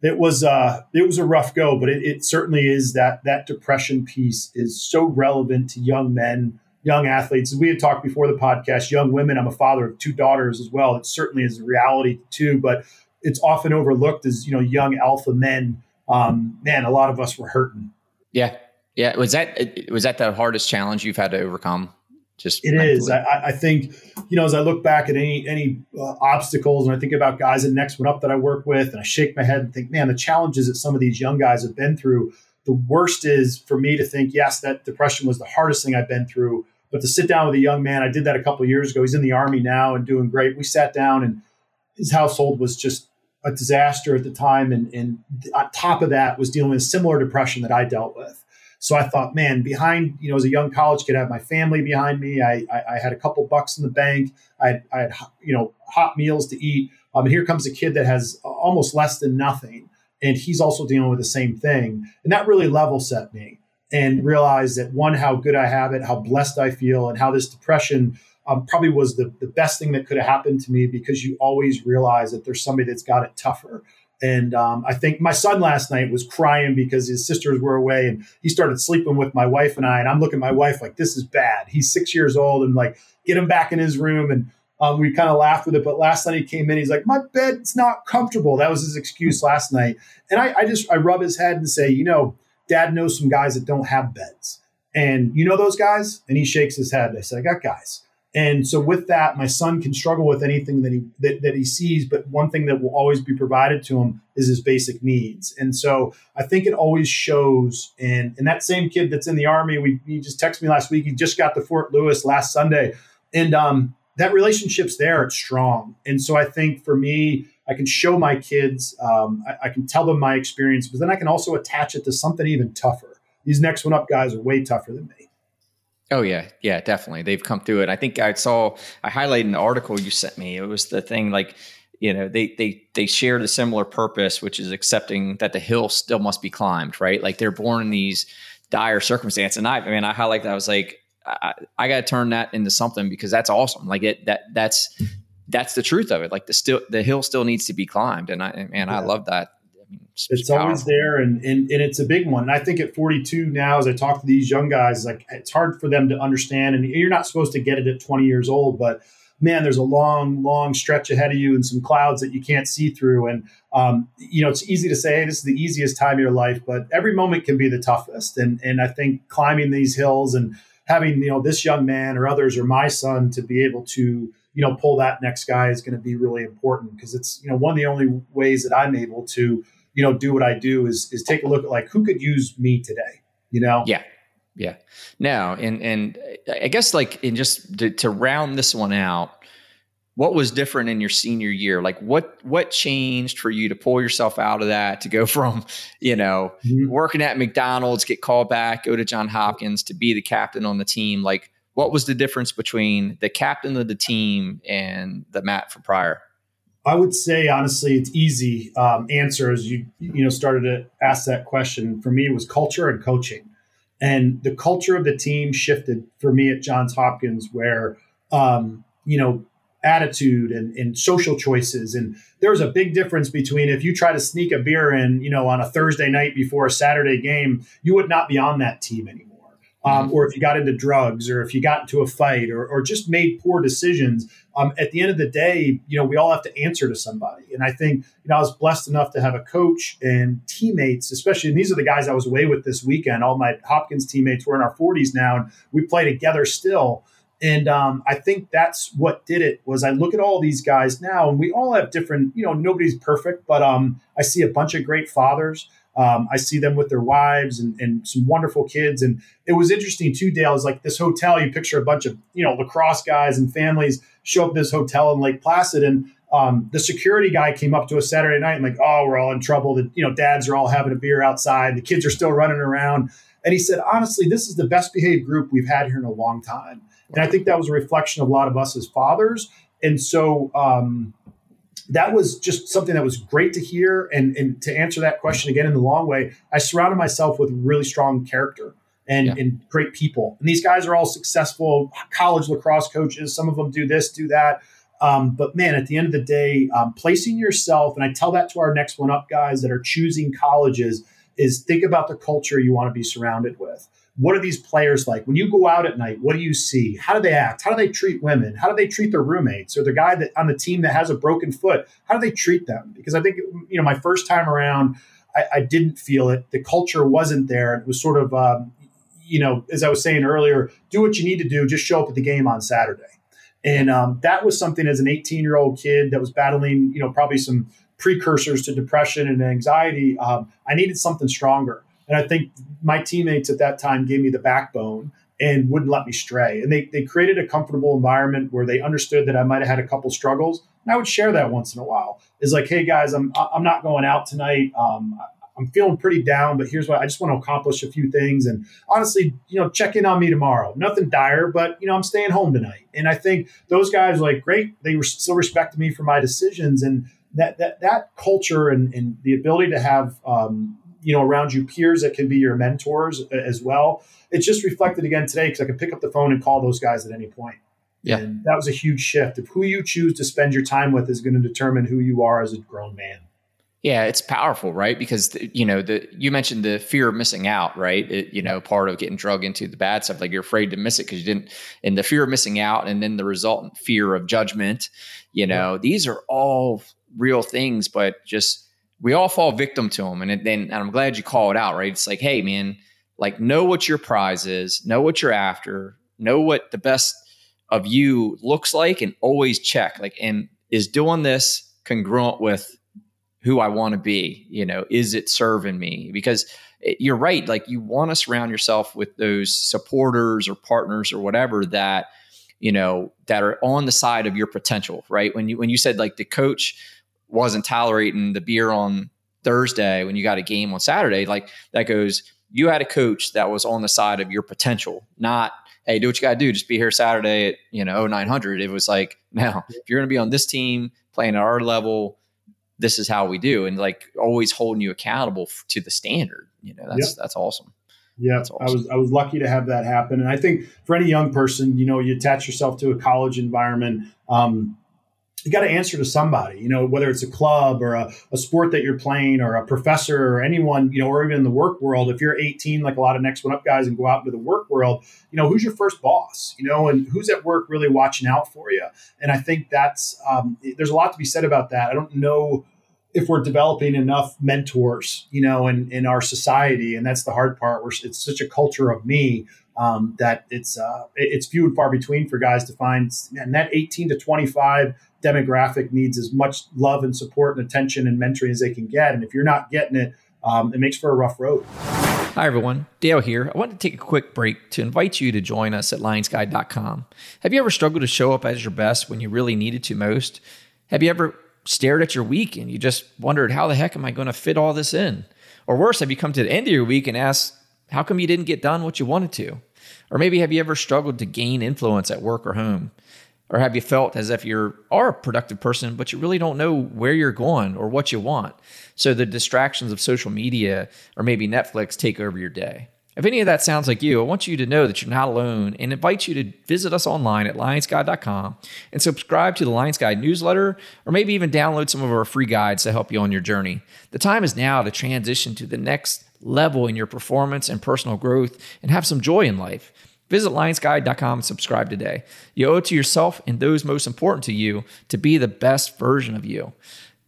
it was uh, it was a rough go, but it, it, certainly is that that depression piece is so relevant to young men, young athletes. As we had talked before the podcast, young women. I'm a father of two daughters as well. It certainly is a reality too, but it's often overlooked as you know young alpha men. Um, man, a lot of us were hurting. Yeah, yeah. Was that was that the hardest challenge you've had to overcome? Just it mentally. is. I, I, think you know as I look back at any any uh, obstacles and I think about guys in next one up that I work with, and I shake my head and think, man, the challenges that some of these young guys have been through. The worst is for me to think, yes, that depression was the hardest thing I've been through. But to sit down with a young man, I did that a couple years ago. He's in the army now and doing great. We sat down, and his household was just a disaster at the time, and, and on top of that, was dealing with similar depression that I dealt with. So I thought, man, behind, you know, as a young college kid, I had my family behind me. I, I, I had a couple bucks in the bank. I had, I had, you know, hot meals to eat. Um, and here comes a kid that has almost less than nothing. And he's also dealing with the same thing. And that really level set me and realized that one, how good I have it, how blessed I feel, and how this depression um, probably was the, the best thing that could have happened to me because you always realize that there's somebody that's got it tougher. And um, I think my son last night was crying because his sisters were away and he started sleeping with my wife and I. And I'm looking at my wife like, this is bad. He's six years old and like, get him back in his room. And um, we kind of laughed with it. But last night he came in, he's like, my bed's not comfortable. That was his excuse last night. And I, I just, I rub his head and say, you know, dad knows some guys that don't have beds. And you know those guys? And he shakes his head. I said, I got guys. And so with that, my son can struggle with anything that he that, that he sees, but one thing that will always be provided to him is his basic needs. And so I think it always shows. And and that same kid that's in the army, we he just texted me last week. He just got to Fort Lewis last Sunday, and um, that relationship's there, it's strong. And so I think for me, I can show my kids, um, I, I, can tell them my experience, but then I can also attach it to something even tougher. These next one up guys are way tougher than me. Oh yeah, yeah, definitely. They've come through it. I think I saw I highlighted an article you sent me. It was the thing like you know they they they shared a similar purpose, which is accepting that the hill still must be climbed. Right, like they're born in these dire circumstances. And I, I mean, I highlighted that. I was like, I, I got to turn that into something because that's awesome. Like it that that's that's the truth of it. Like the still the hill still needs to be climbed, and I and yeah. I love that. I mean, it's, it's always there, and, and and it's a big one. And I think at 42 now, as I talk to these young guys, like it's hard for them to understand. And you're not supposed to get it at 20 years old, but man, there's a long, long stretch ahead of you and some clouds that you can't see through. And um, you know, it's easy to say hey, this is the easiest time of your life, but every moment can be the toughest. And and I think climbing these hills and having you know this young man or others or my son to be able to you know pull that next guy is going to be really important because it's you know one of the only ways that I'm able to you know do what I do is is take a look at like who could use me today you know? Yeah. Yeah. Now and and I guess like in just to, to round this one out what was different in your senior year? Like what what changed for you to pull yourself out of that to go from you know mm-hmm. working at mcdonald's get called back go to john hopkins to be the captain on the team? Like what was the difference between the captain of the team and the matt for prior i would say honestly it's easy um, answer as you you know started to ask that question for me it was culture and coaching and the culture of the team shifted for me at johns hopkins where um, you know attitude and, and social choices. And there's a big difference between if you try to sneak a beer in, you know, on a Thursday night before a Saturday game, you would not be on that team anymore. Um, mm-hmm. or if you got into drugs, or if you got into a fight, or, or just made poor decisions. Um, at the end of the day, you know, we all have to answer to somebody. And I think, you know, I was blessed enough to have a coach and teammates, especially, and these are the guys I was away with this weekend. All my Hopkins teammates were in our 40s now, and we play together still. And um, I think that's what did it was I look at all these guys now, and we all have different. You know, nobody's perfect, but um, I see a bunch of great fathers. Um, I see them with their wives and, and some wonderful kids. And it was interesting too, Dale, is like this hotel, you picture a bunch of, you know, lacrosse guys and families show up this hotel in Lake Placid. And um, the security guy came up to us Saturday night and like, oh, we're all in trouble. The, you know, dads are all having a beer outside. The kids are still running around. And he said, honestly, this is the best behaved group we've had here in a long time. And I think that was a reflection of a lot of us as fathers. And so um, that was just something that was great to hear. And, and to answer that question again in the long way, I surrounded myself with really strong character. And, yeah. and great people. And these guys are all successful college lacrosse coaches. Some of them do this, do that. Um, but man, at the end of the day, um, placing yourself, and I tell that to our next one up guys that are choosing colleges, is think about the culture you want to be surrounded with what are these players like? When you go out at night, what do you see? How do they act? How do they treat women? How do they treat their roommates or the guy that on the team that has a broken foot? How do they treat them? Because I think you know my first time around, I, I didn't feel it. The culture wasn't there. It was sort of um, you know, as I was saying earlier, do what you need to do. Just show up at the game on Saturday. And um, that was something as an 18 year old kid that was battling, you know, probably some precursors to depression and anxiety. Um, I needed something stronger. And I think my teammates at that time gave me the backbone and wouldn't let me stray. And they, they created a comfortable environment where they understood that I might have had a couple struggles. And I would share that once in a while. Is like, hey guys, I'm I'm not going out tonight. Um, I'm feeling pretty down, but here's what I just want to accomplish a few things. And honestly, you know, check in on me tomorrow. Nothing dire, but you know, I'm staying home tonight. And I think those guys were like, great. They were still respected me for my decisions. And that that that culture and, and the ability to have um, you know around you peers that can be your mentors as well it's just reflected again today because i can pick up the phone and call those guys at any point yeah and that was a huge shift of who you choose to spend your time with is going to determine who you are as a grown man yeah, it's powerful, right? Because you know, the you mentioned the fear of missing out, right? It, you know, part of getting drug into the bad stuff, like you're afraid to miss it because you didn't, and the fear of missing out, and then the resultant fear of judgment. You know, yeah. these are all real things, but just we all fall victim to them. And then, and I'm glad you call it out, right? It's like, hey, man, like know what your prize is, know what you're after, know what the best of you looks like, and always check. Like, and is doing this congruent with who I want to be? You know, is it serving me? Because eh, you're right. Like, you want to surround yourself with those supporters or partners or whatever that you know, that are on the side of your potential, right? When you when you said like the coach wasn't tolerating the beer on Thursday when you got a game on Saturday, like that goes, you had a coach that was on the side of your potential, not hey, do what you got to do. Just be here Saturday at you know 0900. It was like now if you're going to be on this team playing at our level, this is how we do, and like always holding you accountable to the standard. You know, that's yep. that's awesome. Yeah, awesome. I was I was lucky to have that happen, and I think for any young person, you know, you attach yourself to a college environment. Um, you got to answer to somebody, you know, whether it's a club or a, a, sport that you're playing or a professor or anyone, you know, or even in the work world. If you're 18, like a lot of next one up guys and go out into the work world, you know, who's your first boss, you know, and who's at work really watching out for you. And I think that's, um, there's a lot to be said about that. I don't know if we're developing enough mentors, you know, in, in our society. And that's the hard part where it's such a culture of me um, that it's uh, it's few and far between for guys to find. And that 18 to 25 demographic needs as much love and support and attention and mentoring as they can get. And if you're not getting it, um, it makes for a rough road. Hi, everyone. Dale here. I want to take a quick break to invite you to join us at lionsguide.com. Have you ever struggled to show up as your best when you really needed to most? Have you ever stared at your week and you just wondered, how the heck am I going to fit all this in? Or worse, have you come to the end of your week and asked, how come you didn't get done what you wanted to? Or maybe have you ever struggled to gain influence at work or home? Or have you felt as if you are are a productive person, but you really don't know where you're going or what you want? So the distractions of social media or maybe Netflix take over your day. If any of that sounds like you, I want you to know that you're not alone and invite you to visit us online at lionsguide.com and subscribe to the Lions Guide newsletter or maybe even download some of our free guides to help you on your journey. The time is now to transition to the next level in your performance and personal growth and have some joy in life. Visit lionsguide.com and subscribe today. You owe it to yourself and those most important to you to be the best version of you.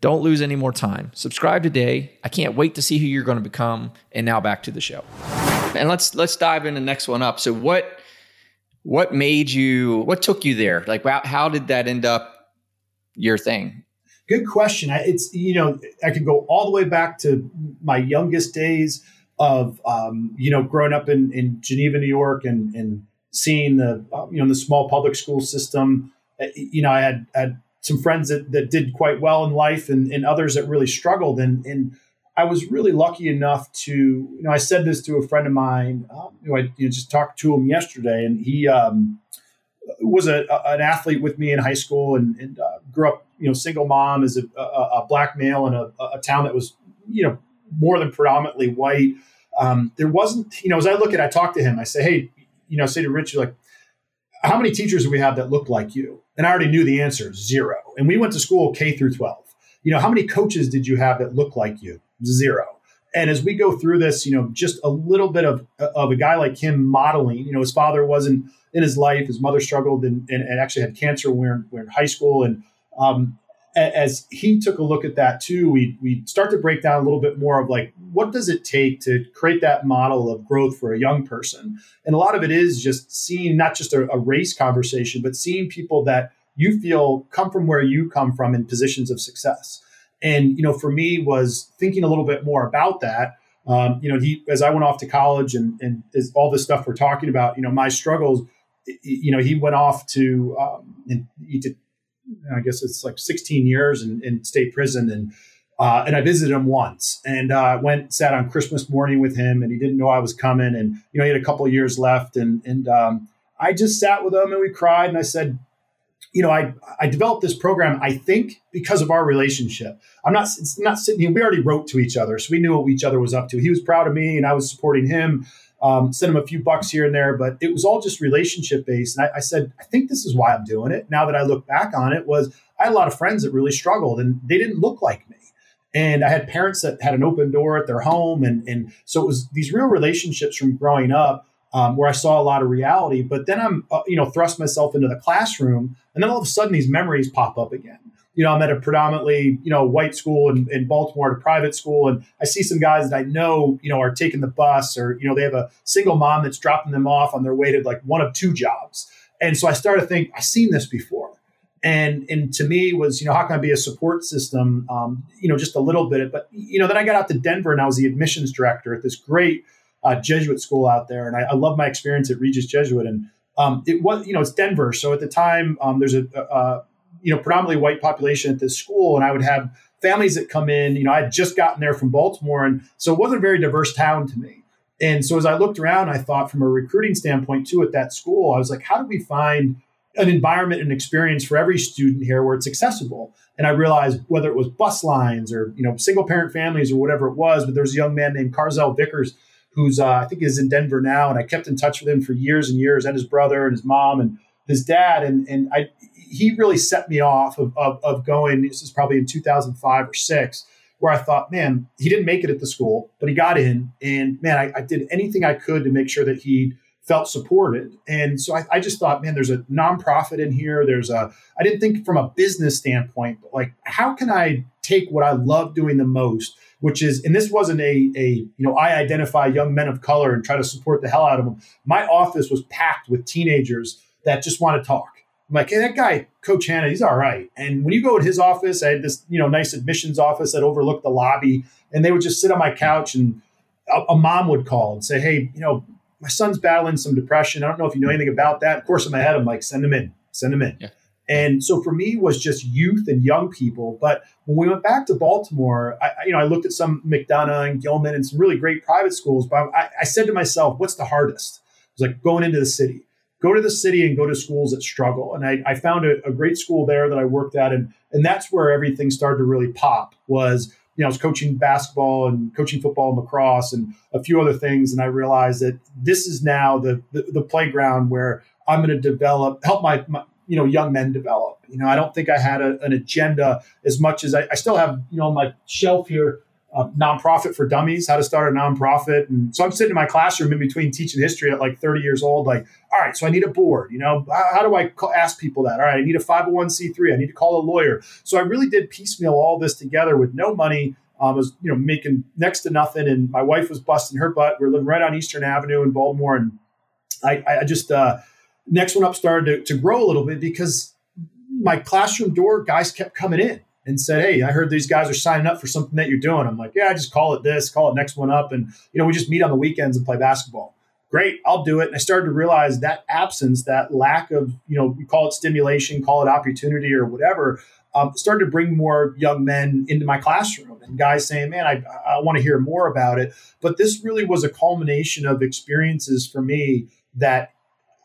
Don't lose any more time. Subscribe today. I can't wait to see who you're going to become. And now back to the show. And let's let's dive into the next one up. So what what made you what took you there? Like how, how did that end up your thing? Good question. It's you know I could go all the way back to my youngest days of um, you know growing up in, in Geneva, New York, and, and seeing the uh, you know the small public school system. Uh, you know, I had had some friends that, that did quite well in life, and, and others that really struggled. And and I was really lucky enough to you know I said this to a friend of mine um, who I you know, just talked to him yesterday, and he um, was a, a, an athlete with me in high school, and, and uh, grew up you know single mom as a, a, a black male in a, a town that was you know more than predominantly white. Um, there wasn't, you know, as I look at, I talk to him, I say, hey, you know, say to Rich, like, how many teachers do we have that look like you? And I already knew the answer, zero. And we went to school K through 12. You know, how many coaches did you have that look like you? Zero. And as we go through this, you know, just a little bit of, of a guy like him modeling, you know, his father wasn't in his life. His mother struggled and, and, and actually had cancer when we were in, we were in high school. And um, as he took a look at that too, we we start to break down a little bit more of like what does it take to create that model of growth for a young person, and a lot of it is just seeing not just a, a race conversation, but seeing people that you feel come from where you come from in positions of success. And you know, for me, was thinking a little bit more about that. Um, you know, he as I went off to college and and all this stuff we're talking about, you know, my struggles. You know, he went off to um, and he did I guess it's like 16 years in, in state prison. And, uh, and I visited him once and uh, went, sat on Christmas morning with him and he didn't know I was coming. And, you know, he had a couple of years left. And, and um, I just sat with him and we cried. And I said, you know, I, I developed this program, I think, because of our relationship. I'm not, it's not sitting here. We already wrote to each other. So we knew what each other was up to. He was proud of me and I was supporting him um, sent him a few bucks here and there, but it was all just relationship based. And I, I, said, I think this is why I'm doing it. Now that I look back on it, was I had a lot of friends that really struggled and they didn't look like me. And I had parents that had an open door at their home, and and so it was these real relationships from growing up um, where I saw a lot of reality. But then I'm uh, you know thrust myself into the classroom, and then all of a sudden these memories pop up again you know, I'm at a predominantly, you know, white school in, in Baltimore, a private school, and I see some guys that I know, you know, are taking the bus or, you know, they have a single mom that's dropping them off on their way to like one of two jobs. And so I started to think, I've seen this before. And, and to me was, you know, how can I be a support system, um, you know, just a little bit. But, you know, then I got out to Denver and I was the admissions director at this great uh, Jesuit school out there. And I, I love my experience at Regis Jesuit. And Um, it was, you know, it's Denver. So at the time, um, there's a, a, you know, predominantly white population at this school. And I would have families that come in, you know, I had just gotten there from Baltimore. And so it wasn't a very diverse town to me. And so as I looked around, I thought from a recruiting standpoint too at that school, I was like, how do we find an environment and experience for every student here where it's accessible? And I realized whether it was bus lines or you know single parent families or whatever it was, but there's a young man named Carzell Vickers who's uh, I think is in Denver now, and I kept in touch with him for years and years, and his brother and his mom and his dad, and and I he really set me off of, of, of going. This is probably in 2005 or six where I thought, man, he didn't make it at the school, but he got in. And man, I, I did anything I could to make sure that he felt supported. And so I, I, just thought, man, there's a nonprofit in here. There's a, I didn't think from a business standpoint, but like, how can I take what I love doing the most, which is, and this wasn't a, a, you know, I identify young men of color and try to support the hell out of them. My office was packed with teenagers that just want to talk. I'm like, hey, that guy, Coach Hanna, he's all right. And when you go to his office, I had this, you know, nice admissions office that overlooked the lobby, and they would just sit on my couch, and a, a mom would call and say, hey, you know, my son's battling some depression. I don't know if you know anything about that. Of course, in my head, I'm like, send him in, send him in. Yeah. And so for me was just youth and young people. But when we went back to Baltimore, I, you know, I looked at some McDonough and Gilman and some really great private schools. But I, I said to myself, what's the hardest? It was like going into the city go to the city and go to schools that struggle. And I, I found a, a, great school there that I worked at, and and that's where everything started to really pop. Was you know I was coaching basketball and coaching football and lacrosse and a few other things, and I realized that this is now the the, the playground where I'm going to develop, help my, my you know young men develop. You know I don't think I had a, an agenda as much as I, I still have you know on my shelf here a nonprofit for dummies, how to start a nonprofit. And so I'm sitting in my classroom in between teaching history at like 30 years old, like, all right, so I need a board. You know, how, do I call, ask people that? All right, I need a 501c3. I need to call a lawyer. So I really did piecemeal all this together with no money. Um, I was, you know, making next to nothing. And my wife was busting her butt. We are living right on Eastern Avenue in Baltimore. And I, I just, uh, next one up started to, to grow a little bit because my classroom door guys kept coming in and said, Hey, I heard these guys are signing up for something that you're doing. I'm like, Yeah, I just call it this, call it next one up. And, you know, we just meet on the weekends and play basketball. Great, I'll do it. And I started to realize that absence, that lack of, you know, we call it stimulation, call it opportunity or whatever, um, started to bring more young men into my classroom and guys saying, Man, I, I want to hear more about it. But this really was a culmination of experiences for me that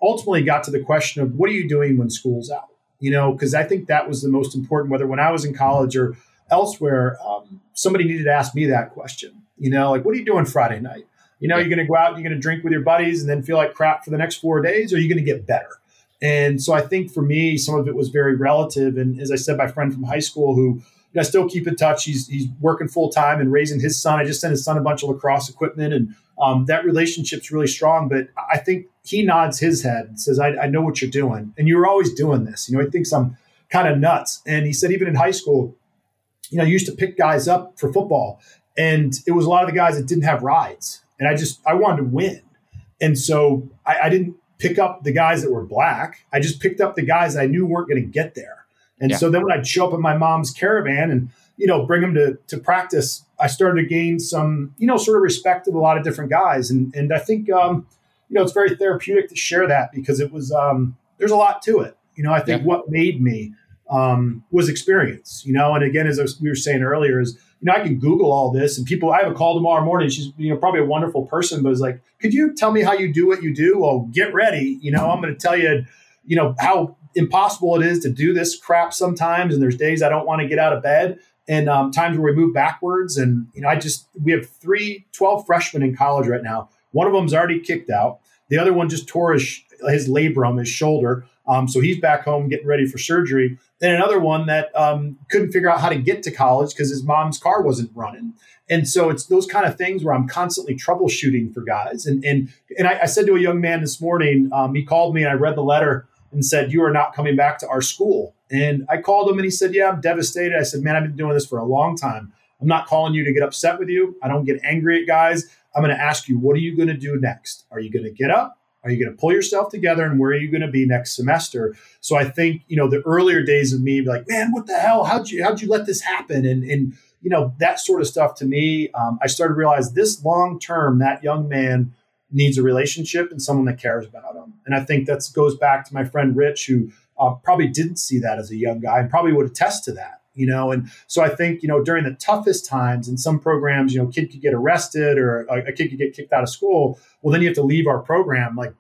ultimately got to the question of what are you doing when school's out? You know, because I think that was the most important, whether when I was in college or elsewhere, um, somebody needed to ask me that question, you know, like, what are you doing Friday night? You know, you're going to go out, you're going to drink with your buddies and then feel like crap for the next four days, or you're going to get better. And so I think for me, some of it was very relative. And as I said, my friend from high school who you know, I still keep in touch. He's he's working full time and raising his son. I just sent his son a bunch of lacrosse equipment, and um, that relationship's really strong. But I think he nods his head and says, I, I know what you're doing. And you were always doing this. You know, he thinks I'm kind of nuts. And he said, even in high school, you know, I used to pick guys up for football. And it was a lot of the guys that didn't have rides. And I just, I wanted to win. And so I, I didn't pick up the guys that were black. I just picked up the guys I knew weren't going to get there. And yeah. so then when I'd show up in my mom's caravan and, you know, bring them to, to practice, I started to gain some, you know, sort of respect of a lot of different guys. And, and I think, um, you know, it's very therapeutic to share that because it was um, there's a lot to it. You know, I think yeah. what made me um, was experience. You know, and again, as we were saying earlier, is you know I can Google all this, and people. I have a call tomorrow morning. She's you know probably a wonderful person, but it's like, could you tell me how you do what you do? Well, get ready. You know, I'm going to tell you, you know how impossible it is to do this crap sometimes, and there's days I don't want to get out of bed. And um, times where we move backwards. And, you know, I just, we have three 12 freshmen in college right now one of them's already kicked out. The other one just tore his, his labrum, his shoulder. Um, so he's back home getting ready for surgery. Then another one that um, couldn't figure out how to get to college because his mom's car wasn't running. And so it's those kind of things where I'm constantly troubleshooting for guys. And and and I, I said to a young man this morning, um, he called me and I read the letter and said, "You are not coming back to our school." And I called him and he said, "Yeah, I'm devastated." I said, "Man, I've been doing this for a long time. I'm not calling you to get upset with you. I don't get angry at guys. I'm going to ask you, what are you going to do next? Are you going to get up? Are you going to pull yourself together and where are you going to be next semester? So I think, you know, the earlier days of me like, man, what the hell? How'd you, how'd you let this happen? And, and, you know, that sort of stuff to me, um, I started to realize this long term, that young man needs a relationship and someone that cares about him. And I think that goes back to my friend Rich, who uh, probably didn't see that as a young guy and probably would attest to that you know? And so i think you know during the toughest times in some programs you know kid could get arrested or a, a kid could get kicked out of school well then you have to leave our program like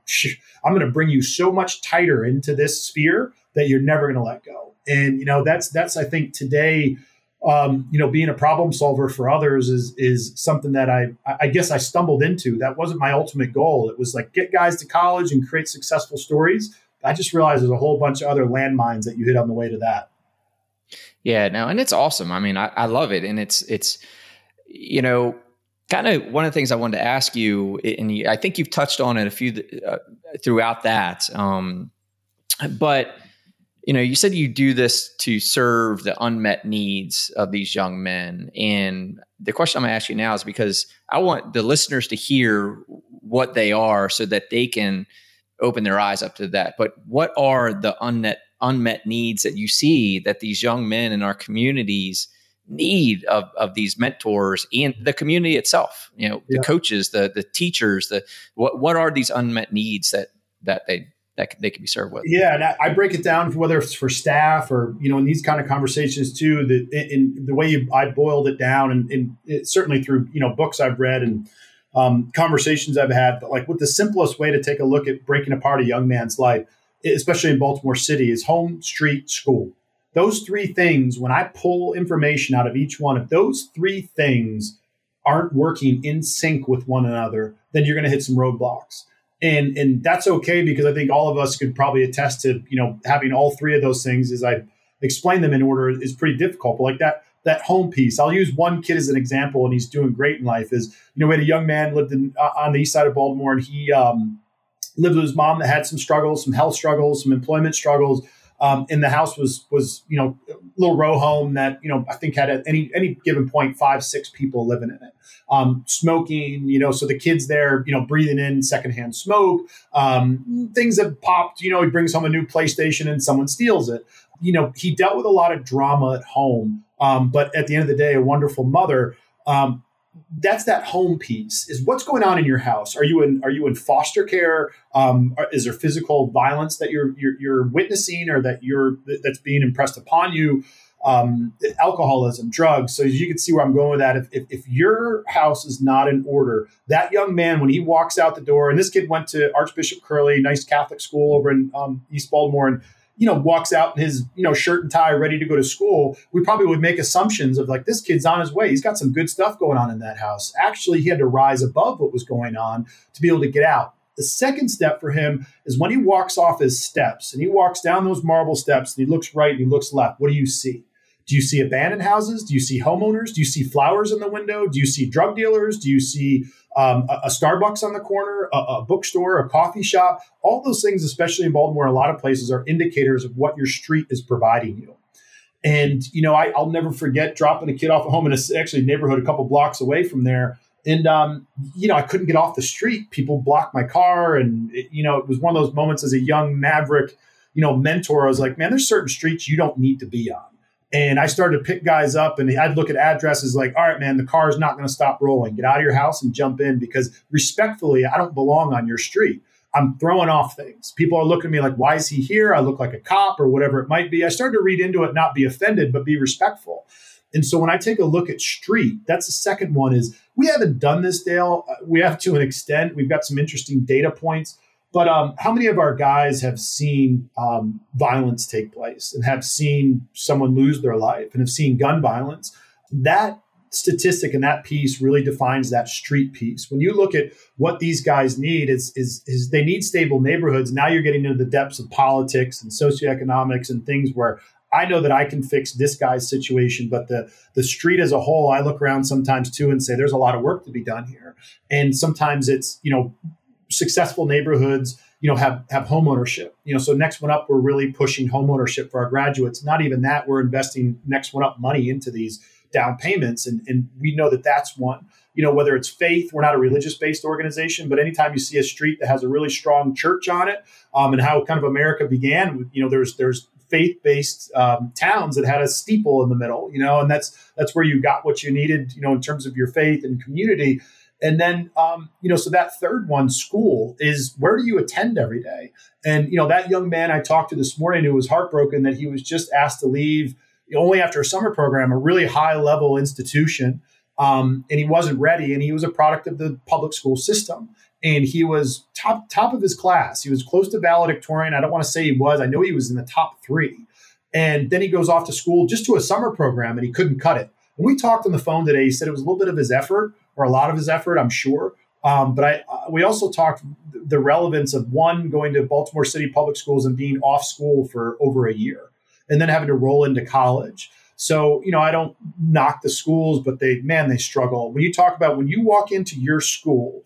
i'm going to bring you so much tighter into this sphere that you're never going to let go. And you know that's that's i think today um, you know being a problem solver for others is is something that i i guess i stumbled into. That wasn't my ultimate goal. It was like get guys to college and create successful stories. I just realized there's a whole bunch of other landmines that you hit on the way to that yeah, no, and it's awesome. I mean, I, I love it, and it's it's you know kind of one of the things I wanted to ask you, and I think you've touched on it a few uh, throughout that. Um, but you know, you said you do this to serve the unmet needs of these young men, and the question I'm going to ask you now is because I want the listeners to hear what they are, so that they can open their eyes up to that. But what are the unmet unmet needs that you see that these young men in our communities need of, of these mentors and the community itself you know the yeah. coaches the the teachers the what what are these unmet needs that that they that they can be served with yeah and I, break it down whether it's for staff or you know in these kind of conversations too that in, in, the way you, i boiled it down and, and it, certainly through you know books i've read and um, conversations i've had but like with the simplest way to take a look at breaking apart a young man's life especially in Baltimore City, is home, street, school. Those three things, when I pull information out of each one, if those three things aren't working in sync with one another, then you're going to hit some roadblocks. And, and that's okay because I think all of us could probably attest to, you know, having all three of those things as I explain them in order is pretty difficult. But like that, that home piece, I'll use one kid as an example and he's doing great in life is, you know, we had a young man lived in, uh, on the east side of Baltimore and he, um, lived with his mom that had some struggles, some health struggles, some employment struggles. Um, and the house was was you know little row home that you know I think had at any any given point five six people living in it, um, smoking you know so the kids there you know breathing in secondhand smoke, um, things have popped you know he brings home a new PlayStation and someone steals it. You know he dealt with a lot of drama at home, um, but at the end of the day, a wonderful mother. That's that home piece is what's going on in your house? Are you in are you in foster care? Um, is there physical violence that you're, you're, you're witnessing or that you're that's being impressed upon you? Um, alcoholism drugs so you can see where i'm going with that. If, if, if your house is not in order that young man when he walks out the door and this kid went to archbishop curley nice catholic school over in um, east baltimore and you know, walks out in his, you know, shirt and tie ready to go to school, we probably would make assumptions of like, this kid's on his way. He's got some good stuff going on in that house. Actually, he had to rise above what was going on to be able to get out. The second step for him is when he walks off his steps and he walks down those marble steps and he looks right and he looks left. What do you see? Do you see abandoned houses? Do you see homeowners? Do you see flowers in the window? Do you see drug dealers? Do you see um, a, a, Starbucks on the corner, a, a, bookstore, a coffee shop? All those things, especially in Baltimore, a lot of places are indicators of what your street is providing you. And you know, I, will never forget dropping a kid off at home in a actually neighborhood a couple blocks away from there. And um, you know, I couldn't get off the street. People blocked my car, and it, you know, it was one of those moments as a young maverick, you know, mentor. I was like, man, there's certain streets you don't need to be on and I started to pick guys up and I'd look at addresses like, all right, man, the car is not going to stop rolling. Get out of your house and jump in because respectfully, I don't belong on your street. I'm throwing off things. People are looking at me like, why is he here? I look like a cop or whatever it might be. I started to read into it, not be offended, but be respectful. And so when I take a look at street, that's the second one is we haven't done this, Dale. Uh, we have to an extent. We've got some interesting data points but um, how many of our guys have seen um, violence take place and have seen someone lose their life and have seen gun violence? That statistic and that piece really defines that street piece. When you look at what these guys need, is, is, is they need stable neighborhoods. Now you're getting into the depths of politics and socioeconomics and things where I know that I can fix this guy's situation, but the the street as a whole, I look around sometimes too and say there's a lot of work to be done here. And sometimes it's you know successful neighborhoods you know have have home ownership. You know so next one up we're really pushing home ownership for our graduates. Not even that we're investing next one up money into these down payments and, and we know that that's one. You know whether it's faith we're not a religious based organization but anytime you see a street that has a really strong church on it um, and how kind of america began you know there's there's faith-based um, towns that had a steeple in the middle you know and that's that's where you got what you needed you know in terms of your faith and community And then, um, you know, so that third one, school, is where do you attend every day? And, you know, that young man I talked to this morning who was heartbroken that he was just asked to leave only after a summer program, a really high level institution. Um, and he wasn't ready. And he was a product of the public school system. And he was top top of his class. He was close to valedictorian. I don't want to say he was. I know he was in the top three. And then he goes off to school just to a summer program, and he couldn't cut it. When we talked on the phone today, he said it was a little bit of his effort, or a lot of his effort, I'm sure. Um, but I, uh, we also talked the relevance of one going to Baltimore City public schools and being off school for over a year and then having to roll into college. So, you know, I don't knock the schools, but they, man, they struggle. When you talk about when you walk into your school,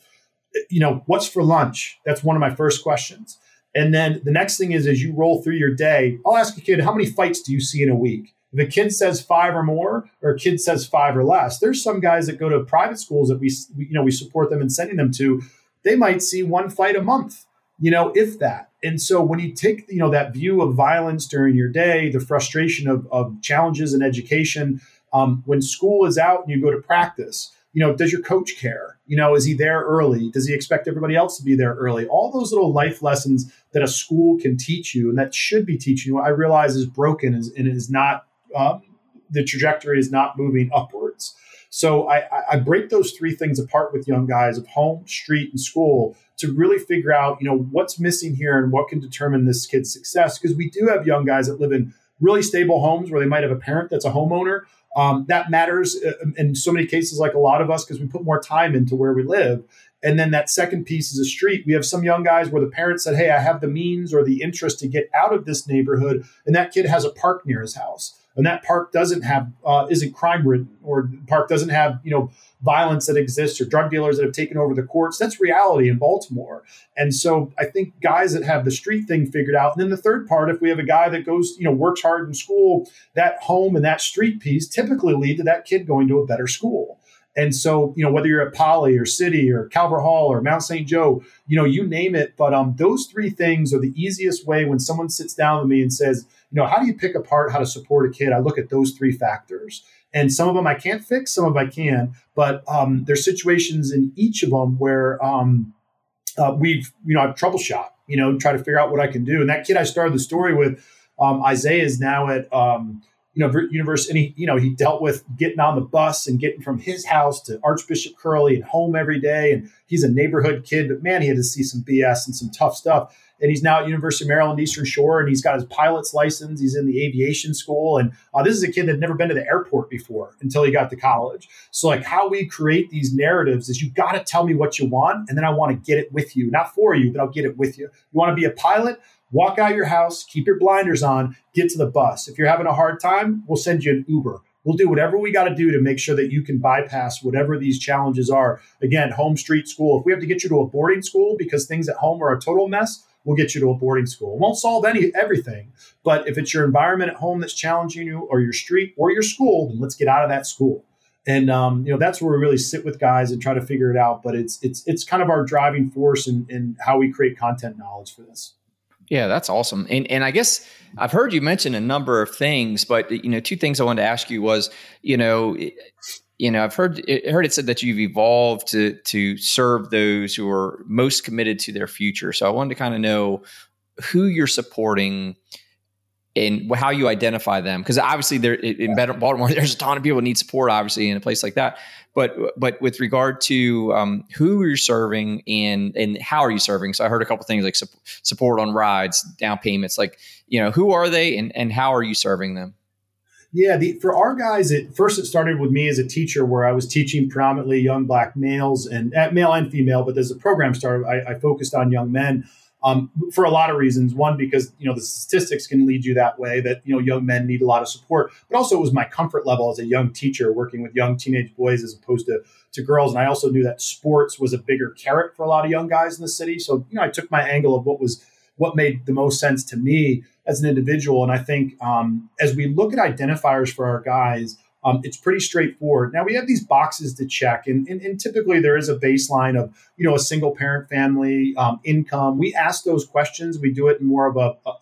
you know, what's for lunch? That's one of my first questions. And then the next thing is, as you roll through your day, I'll ask a kid, how many fights do you see in a week? If a kid says five or more, or a kid says five or less, there's some guys that go to private schools that we, you know, we support them in sending them to. They might see one fight a month, you know, if that. And so when you take, you know, that view of violence during your day, the frustration of, of challenges in education, um, when school is out and you go to practice, you know, does your coach care? You know, is he there early? Does he expect everybody else to be there early? All those little life lessons that a school can teach you and that should be teaching you, I realize is broken and is not, um, the trajectory is not moving upwards. So I, I break those three things apart with young guys of home, street, and school to really figure out, you know, what's missing here and what can determine this kid's success. Because we do have young guys that live in really stable homes where they might have a parent that's a homeowner. Um, that matters uh, in so many cases, like a lot of us, because we put more time into where we live. And then that second piece is a street. We have some young guys where the parents said, Hey, I have the means or the interest to get out of this neighborhood. And that kid has a park near his house and that park doesn't have uh, isn't crime ridden or park doesn't have you know violence that exists or drug dealers that have taken over the courts that's reality in baltimore and so i think guys that have the street thing figured out and then the third part if we have a guy that goes you know works hard in school that home and that street piece typically lead to that kid going to a better school and so, you know, whether you're at Poly or City or Calvert Hall or Mount St. Joe, you know, you name it. But um, those three things are the easiest way when someone sits down with me and says, you know, how do you pick apart how to support a kid? I look at those three factors. And some of them I can't fix, some of them I can. But um, there's situations in each of them where um, uh, we've, you know, I've troubleshot, you know, try to figure out what I can do. And that kid I started the story with, um, Isaiah is now at, um, you know, university, and he, you know, he dealt with getting on the bus and getting from his house to Archbishop Curley and home every day. And he's a neighborhood kid, but man, he had to see some BS and some tough stuff. And he's now at University of Maryland Eastern Shore, and he's got his pilot's license. He's in the aviation school, and uh, this is a kid that never been to the airport before until he got to college. So, like, how we create these narratives is you got to tell me what you want, and then I want to get it with you, not for you, but I'll get it with you. You want to be a pilot? walk out your house, keep your blinders on, get to the bus. If you're having a hard time, we'll send you an Uber. We'll do whatever we got to do to make sure that you can bypass whatever these challenges are. Again, home street school. If we have to get you to a boarding school because things at home are a total mess, we'll get you to a boarding school. It won't solve any everything, but if it's your environment at home that's challenging you, or your street, or your school, then let's get out of that school. And um, you know that's where we really sit with guys and try to figure it out. But it's it's it's kind of our driving force in, in how we create content knowledge for this. Yeah, that's awesome. And and I guess I've heard you mention a number of things, but you know, two things I wanted to ask you was, you know, you know, I've heard I heard it said that you've evolved to to serve those who are most committed to their future. So I wanted to kind of know who you're supporting and how you identify them. Because obviously there in Baltimore there's a ton of people need support obviously in a place like that. But but with regard to um, who you're serving and and how are you serving? So I heard a couple things like su- support on rides down payments like you know who are they and and how are you serving them yeah, the, for our guys, it first it started with me as a teacher, where I was teaching predominantly young black males and uh, male and female. But as the program started, I, I focused on young men um, for a lot of reasons. One, because you know the statistics can lead you that way that you know young men need a lot of support, but also it was my comfort level as a young teacher working with young teenage boys as opposed to to girls, and I also knew that sports was a bigger carrot for a lot of young guys in the city. So you know I took my angle of what was what made the most sense to me as an individual, and I think um, as we look at identifiers for our guys um, it's pretty straightforward. Now we have these boxes to check, and, and, and, typically there is a baseline of you know a single parent family um, income. We ask those questions. We do it in more of a, a,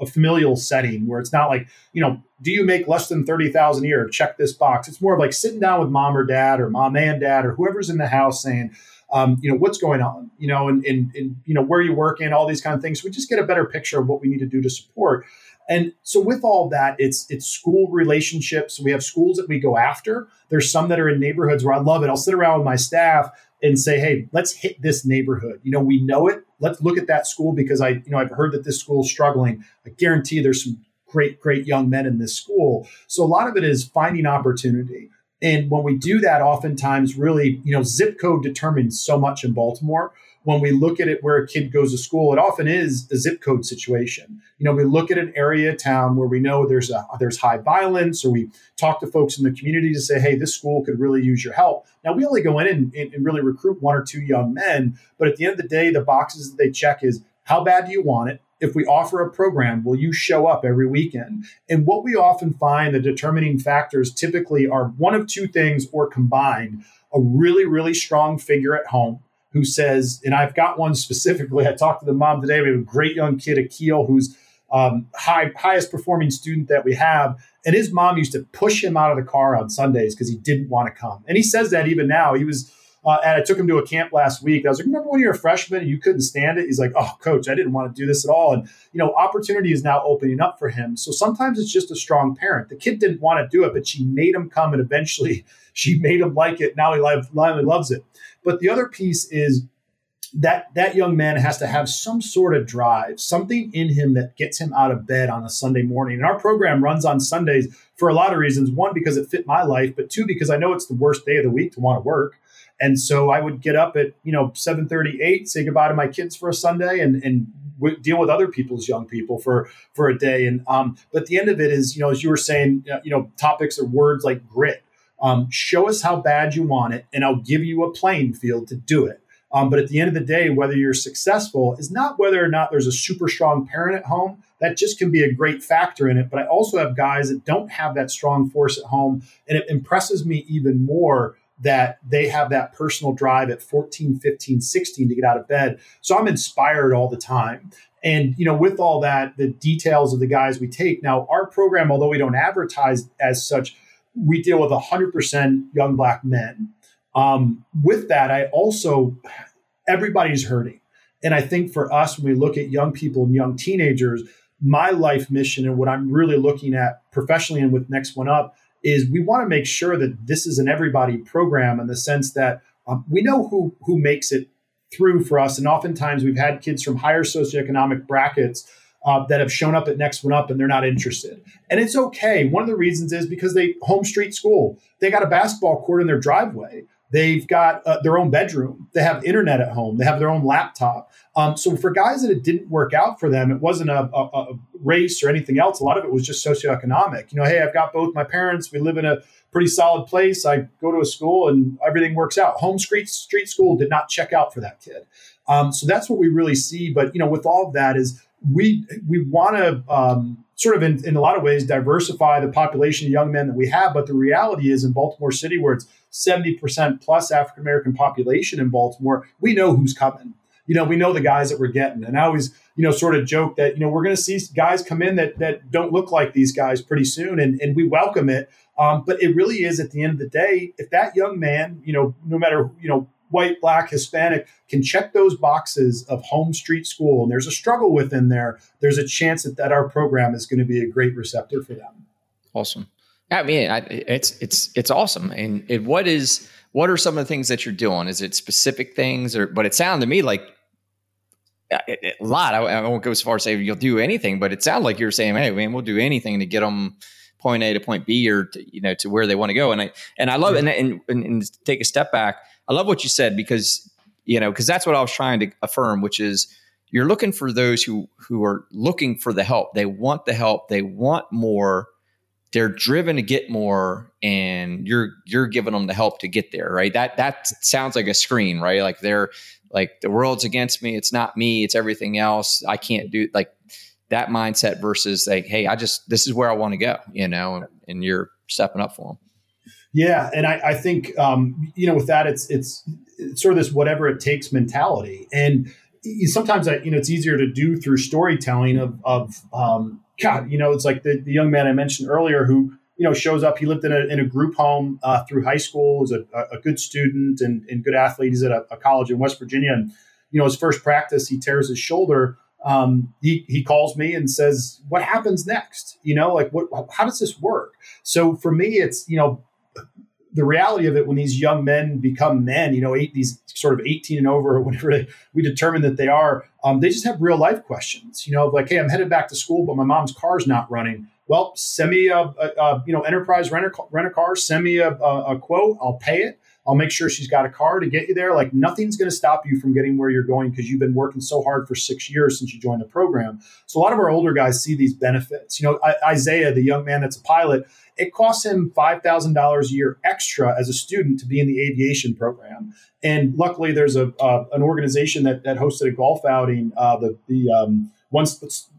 a familial setting where it's not like you know do you make less than 30000 a year check this box it's more of like sitting down with mom or dad or mom and dad or whoever's in the house saying um, you know what's going on you know and, and, and you know where you working all these kind of things we just get a better picture of what we need to do to support and so with all that, it's it's school relationships. We have schools that we go after. There's some that are in neighborhoods where I love it. I'll sit around with my staff and say, hey, let's hit this neighborhood. You know, we know it. Let's look at that school because I, you know, I've heard that this school is struggling. I guarantee there's some great, great young men in this school. So a lot of it is finding opportunity. And when we do that, oftentimes, really, you know, zip code determines so much in Baltimore when we look at it where a kid goes to school, it often is a zip code situation. You know, we look at an area town where we know there's a there's high violence, or we talk to folks in the community to say, hey, this school could really use your help. Now we only go in and, and really recruit one or two young men, but at the end of the day, the boxes that they check is how bad do you want it? If we offer a program, will you show up every weekend? And what we often find the determining factors typically are one of two things or combined a really, really strong figure at home who says, and I've got one specifically. I talked to the mom today. We have a great young kid, Akil, who's um, high, highest performing student that we have. And his mom used to push him out of the car on Sundays because he didn't want to come. And he says that even now. He was, uh, and I took him to a camp last week. I was like, remember when you were a freshman and you couldn't stand it? He's like, oh, coach, I didn't want to do this at all. And, you know, opportunity is now opening up for him. So sometimes it's just a strong parent. The kid didn't want to do it, but she made him come. And eventually she made him like it. Now he, he loves it. But the other piece is that that young man has to have some sort of drive, something in him that gets him out of bed on a Sunday morning. And our program runs on Sundays for a lot of reasons. One, because it fit my life, but two, because I know it's the worst day of the week to want to work. And so I would get up at, you know, 7:38, say goodbye to my kids for a Sunday and and w- deal with other people's young people for for a day. And um, but the end of it is, you know, as you were saying, you know, topics or words like grit um, show us how bad you want it, and I'll give you a playing field to do it. Um, but at the end of the day, whether you're successful is not whether or not there's a super strong parent at home. That just can be a great factor in it. But I also have guys that don't have that strong force at home. And it impresses me even more that they have that personal drive at 14, 15, 16 to get out of bed. So I'm inspired all the time. And you know, with all that, the details of the guys we take. Now, our program, although we don't advertise as such, we deal with 100% young black men. Um, with that, I also, everybody's hurting. And I think for us, when we look at young people and young teenagers, my life mission and what I'm really looking at professionally and with Next One Up is we want to make sure that this is an everybody program in the sense that um, we know who who makes it through for us, and oftentimes we've had kids from higher socioeconomic brackets uh, that have shown up at Next One Up and they're not interested. And it's okay. One of the reasons is because they home street school. They got a basketball court in their driveway. They've got uh, their own bedroom. They have internet at home. They have their own laptop. Um, so for guys that it didn't work out for them, it wasn't a, a, a, race or anything else. A lot of it was just socioeconomic. You know, hey, I've got both my parents. We live in a pretty solid place. I go to a school and everything works out. Home street street school did not check out for that kid. Um, so that's what we really see. But you know, with all of that is we we want to um, sort of in, in a lot of ways diversify the population of young men that we have. But the reality is in Baltimore City, where it's 70% plus African American population in Baltimore, we know who's coming. You know, we know the guys that we're getting. And I always, you know, sort of joke that, you know, we're going to see guys come in that that don't look like these guys pretty soon. And, and we welcome it. Um, but it really is at the end of the day, if that young man, you know, no matter, you know, white, black, Hispanic can check those boxes of home street school and there's a struggle within there, there's a chance that, that our program is going to be a great receptor for them. Awesome. I mean, I, it's it's it's awesome. And it, what is what are some of the things that you're doing? Is it specific things, or but it sounded to me like uh, a lot. I, I, won't go as far as say you'll do anything, but it sounded like you're saying, "Hey, man, we'll do anything to get them point A to point B, or to, you know to where they want to go." And I and I love. And, and, and take a step back. I love what you said because you know because that's what I was trying to affirm, which is you're looking for those who who are looking for the help. They want the help. They want more. They're driven to get more, and you're you're giving them the help to get there, right? That that sounds like a screen, right? Like they're like the world's against me. It's not me. It's everything else. I can't do like that mindset versus like, hey, I just this is where I want to go, you know, and and you're stepping up for them. Yeah, and I, I think um, you know with that it's, it's it's sort of this whatever it takes mentality, and sometimes I, you know, it's easier to do through storytelling of, of um, God, you know, it's like the, the young man I mentioned earlier who, you know, shows up. He lived in a, in a group home uh, through high school, was a, a good student and, and good athlete. He's at a, a, college in West Virginia. And, you know, his first practice, he tears his shoulder. Um, he, he calls me and says, what happens next? You know, like what, how does this work? So for me, it's, you know, the reality of it when these young men become men, you know, eight, these sort of 18 and over, or whatever we determine that they are, um, they just have real life questions, you know, like, hey, I'm headed back to school, but my mom's car's not running. Well, send me a, a, a you know, enterprise rent a, rent a car, send me a, a, quote, I'll pay it. I'll make sure she's got a car to get you there. Like nothing's going to stop you from getting where you're going because you've been working so hard for six years since you joined the program. So a lot of our older guys see these benefits. You know, Isaiah, the young man that's a pilot, it costs him $5,000 a year extra as a student to be in the aviation program. And luckily, there's a uh, an organization that, that hosted a golf outing, uh, the, the um, one,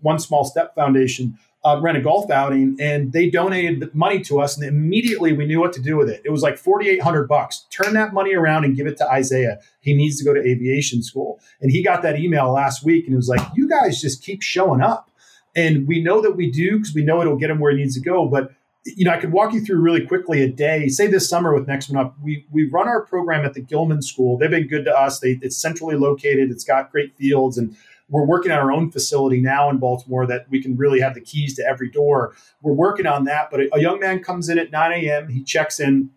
one Small Step Foundation. Uh, ran a golf outing and they donated the money to us and immediately we knew what to do with it. It was like 4,800 bucks. Turn that money around and give it to Isaiah. He needs to go to aviation school. And he got that email last week and it was like, you guys just keep showing up. And we know that we do because we know it'll get him where he needs to go. But you know, I could walk you through really quickly a day. Say this summer with Next One Up, we we run our program at the Gilman School. They've been good to us. They, it's centrally located. It's got great fields, and we're working on our own facility now in Baltimore that we can really have the keys to every door. We're working on that. But a, young man comes in at 9 a.m. He checks in.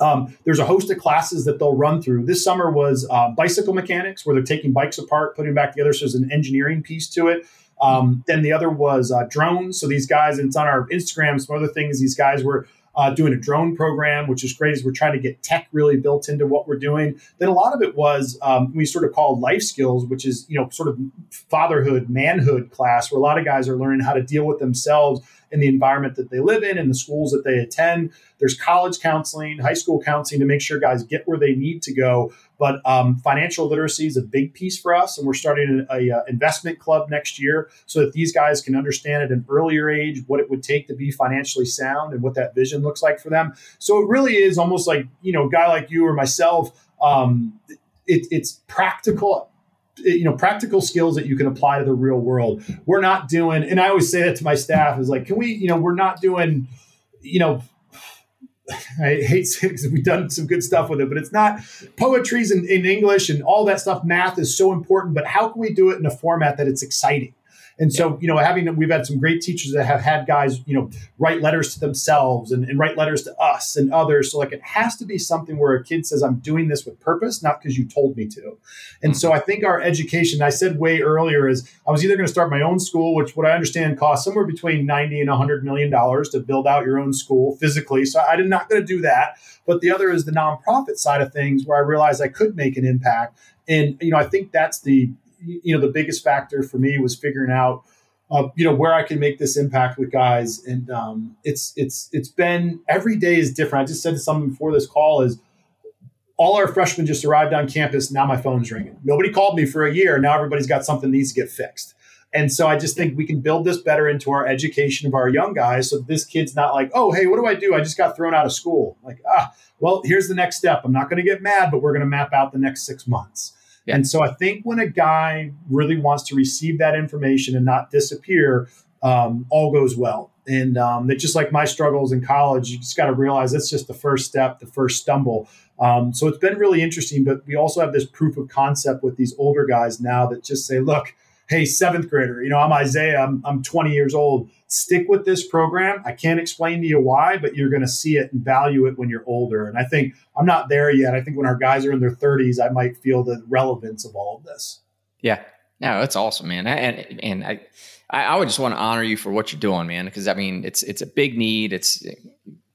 Um, there's a host of classes that they'll run through. This summer was uh, bicycle mechanics, where they're taking bikes apart, putting back together. So there's an engineering piece to it. Um, then the other was uh, drones. So these guys, and it's on our Instagram, some other things. These guys were uh, doing a drone program, which is great as we're trying to get tech really built into what we're doing. Then a lot of it was um, we sort of call life skills, which is you know sort of fatherhood, manhood class, where a lot of guys are learning how to deal with themselves in the environment that they live in and the schools that they attend. There's college counseling, high school counseling to make sure guys get where they need to go. But um, financial literacy is a big piece for us, and we're starting a, a, uh, investment club next year so that these guys can understand at an earlier age what it would take to be financially sound and what that vision looks like for them. So it really is almost like you know, a guy like you or myself. Um, it, it's practical Eh, you know practical skills that you can apply to the real world we're not doing and i always say that to my staff is like can we you know we're not doing you know I hate saying because we've done some good stuff with it, but it's not poetry's in, in English and all that stuff. Math is so important, but how can we do it in a format that it's exciting? And so, you know, having we've had some great teachers that have had guys, you know, write letters to themselves and, and, write letters to us and others. So, like, it has to be something where a kid says, "I'm doing this with purpose, not because you told me to." And so, mm-hmm. I think our education, I said way earlier, is I was either going to start my own school, which what I understand costs somewhere between ninety and hundred million dollars to build out your own school physically. So, I'm not going to do that. But the other is the nonprofit side of things, where I realized I could make an impact. And you know, I think that's the you know the biggest factor for me was figuring out uh, you know where I can make this impact with guys, and um, it's it's it's been every day is different. I just said to someone before this call is all our freshmen just arrived on campus. Now my phone's ringing. Nobody called me for a year. Now everybody's got something that needs to get fixed. And so I just think we can build this better into our education of our young guys. So this kid's not like, oh, hey, what do I do? I just got thrown out of school. Like, ah, well, here's the next step. I'm not going to get mad, but we're going to map out the next six months. Yeah. And so I think when a guy really wants to receive that information and not disappear, um, all goes well. And um, that just like my struggles in college, you just got to realize that's just the first step, the first stumble. Um, so it's been really interesting. But we also have this proof of concept with these older guys now that just say, look, hey, seventh grader, you know, I'm Isaiah, I'm, I'm 20 years old. Stick with this program. I can't explain to you why, but you're going to see it and value it when you're older. And I think I'm not there yet. I think when our guys are in their 30s, I might feel the relevance of all of this. Yeah. No, that's awesome, man. And, and I, I would just want to honor you for what you're doing, man, because I mean, it's, it's a big need. It's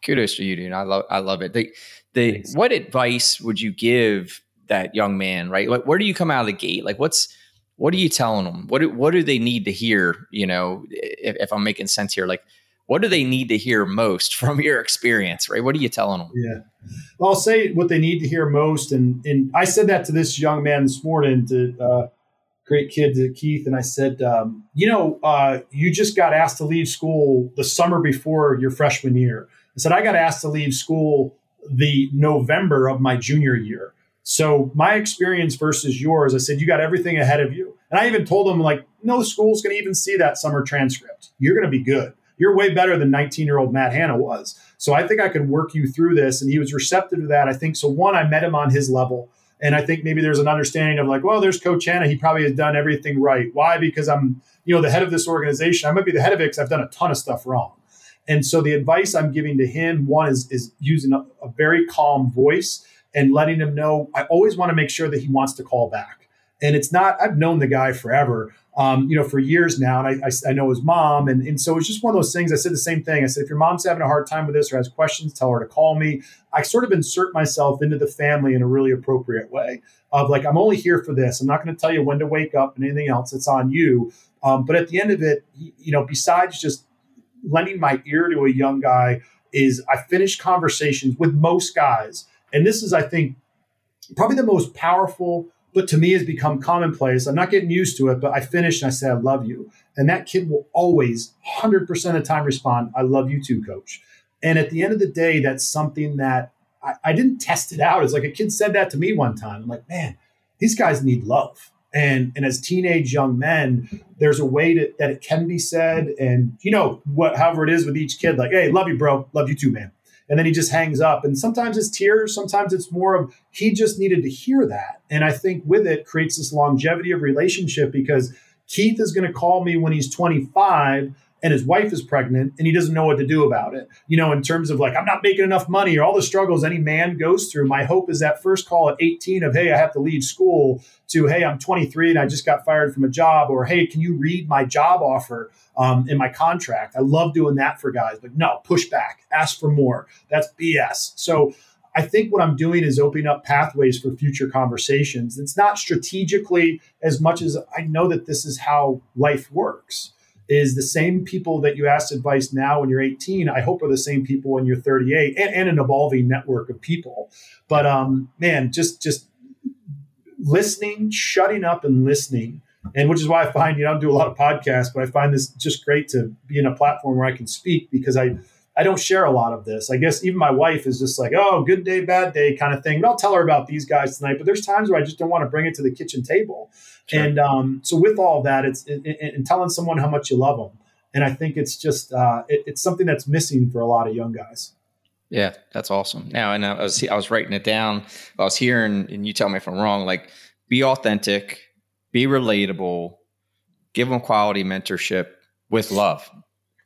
kudos to you, dude. I love, I love it. The, the, what advice would you give that young man, right? Like, where do you come out of the gate? Like, what's, what are you telling them? What do, what do they need to hear? You know, if, if I'm making sense here, like what do they need to hear most from your experience, right? What are you telling them? Yeah, well, I'll say what they need to hear most, and and I said that to this young man this morning, to uh, great kid, to Keith, and I said, um, you know, uh, you just got asked to leave school the summer before your freshman year. I said I got asked to leave school the November of my junior year. So my experience versus yours, I said, you got everything ahead of you. And I even told him, like, no school's going to even see that summer transcript. You're going to be good. You're way better than 19 year old Matt Hanna was. So I think I can work you through this. And he was receptive to that. I think so. One, I met him on his level. And I think maybe there's an understanding of like, well, there's Coach Hanna. He probably has done everything right. Why? Because I'm, you know, the head of this organization. I might be the head of it because I've done a ton of stuff wrong. And so the advice I'm giving to him, one is is using a, a very calm voice and letting him know. I always want to make sure that he wants to call back. And it's not. I've known the guy forever um, you know, for years now. And I, I, I, know his mom. And, and so it's just one of those things. I said the same thing. I said, if your mom's having a hard time with this or has questions, tell her to call me. I sort of insert myself into the family in a really appropriate way of like, I'm only here for this. I'm not going to tell you when to wake up and anything else. It's on you. Um, but at the end of it, you know, besides just lending my ear to a young guy, is I finish conversations with most guys. And this is, I think, probably the most powerful but to me has become commonplace. I'm not getting used to it, but I finish and I say, I love you. And that kid will always 100% of the time respond, I love you too, coach. And at the end of the day, that's something that I, I didn't test it out. It's like a kid said that to me one time. I'm like, man, these guys need love. And, and as teenage young men, there's a way to, that it can be said. And, you know, what, however it is with each kid, like, hey, love you, bro. Love you too, man and then he just hangs up. And sometimes it's tears, sometimes it's more of he just needed to hear that. And I think with it creates this longevity of relationship because Keith is going to call me when he's 25 and his wife is pregnant and he doesn't know what to do about it. You know, in terms of like, I'm not making enough money or all the struggles any man goes through. My hope is that first call at 18 of, hey, I have to leave school to, hey, I'm 23 and I just got fired from a job, or hey, can you read my job offer um, in my contract? I love doing that for guys, but no, push back, ask for more. That's BS. So, I think what I'm doing is opening up pathways for future conversations. It's not strategically as much as I know that this is how life works is the same people that you asked advice now when you're 18 i hope are the same people when you're 38 and, and an evolving network of people. But um man just just listening shutting up and listening and which is why i find you know i do a lot of podcasts but i find this just great to be in a platform where i can speak because i I don't share a lot of this. I guess even my wife is just like, oh, good day, bad day kind of thing. But I'll tell her about these guys tonight. But there's times where I just don't want to bring it to the kitchen table. Sure. And um, so with all that, it's and telling someone how much you love them. And I think it's just uh, it, it's something that's missing for a lot of young guys. Yeah, that's awesome. Now, and I was I was writing it down. I was hearing, and you tell me if I'm wrong. Like, be authentic, be relatable, give them quality mentorship with love,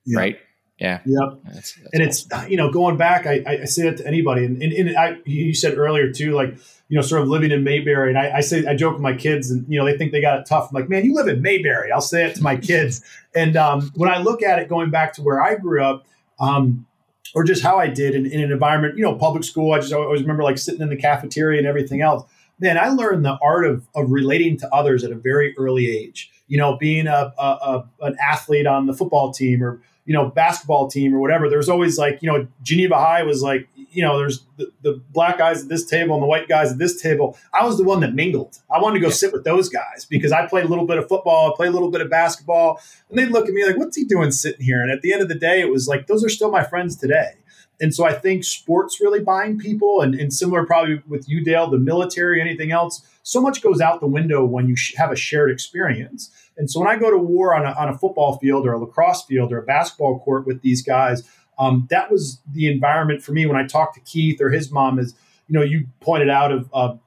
yeah. right? Yeah. Yep. That's, that's and it's, you know, going back, I, I say that to anybody. And, and, and, I, you said earlier too, like, you know, sort of living in Mayberry. And I, I, say, I joke with my kids and, you know, they think they got it tough. I'm like, man, you live in Mayberry. I'll say it to my kids. and um, when I look at it going back to where I grew up, um, or just how I did in, in, an environment, you know, public school, I just always remember like sitting in the cafeteria and everything else. Man, I learned the art of, of relating to others at a very early age. You know, being a, a, a an athlete on the football team or you know, basketball team or whatever, there's always like, you know, Geneva High was like, you know, there's the, the, black guys at this table and the white guys at this table. I was the one that mingled. I wanted to go yeah. sit with those guys because I played a little bit of football, I played a little bit of basketball. And they'd look at me like, what's he doing sitting here? And at the end of the day, it was like, those are still my friends today. And so I think sports really bind people, and, and similar probably with you, Dale, the military, anything else. So much goes out the window when you sh- have a shared experience. And so when I go to war on a, on a football field or a lacrosse field or a basketball court with these guys, um, that was the environment for me when I talked to Keith or his mom. Is you know you pointed out of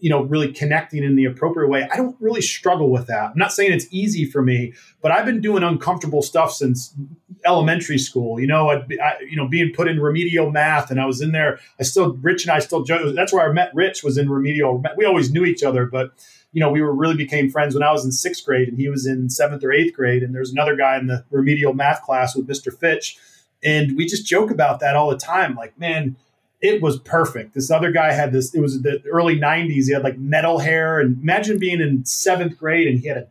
you know really connecting in the appropriate way. I don't really struggle with that. I'm not saying it's easy for me but i've been doing uncomfortable stuff since elementary school. You know I, I, you know being put in remedial math and i was in there. I still rich and i still that's where i met rich was in remedial. We always knew each other but you know we were really became friends when i was in sixth grade and he was in seventh or eighth grade and there's another guy in the remedial math class with mr fitch and we just joke about that all the time like man it was perfect. This other guy had this, it was the early 90s. He had like metal hair. And imagine being in seventh grade and he had a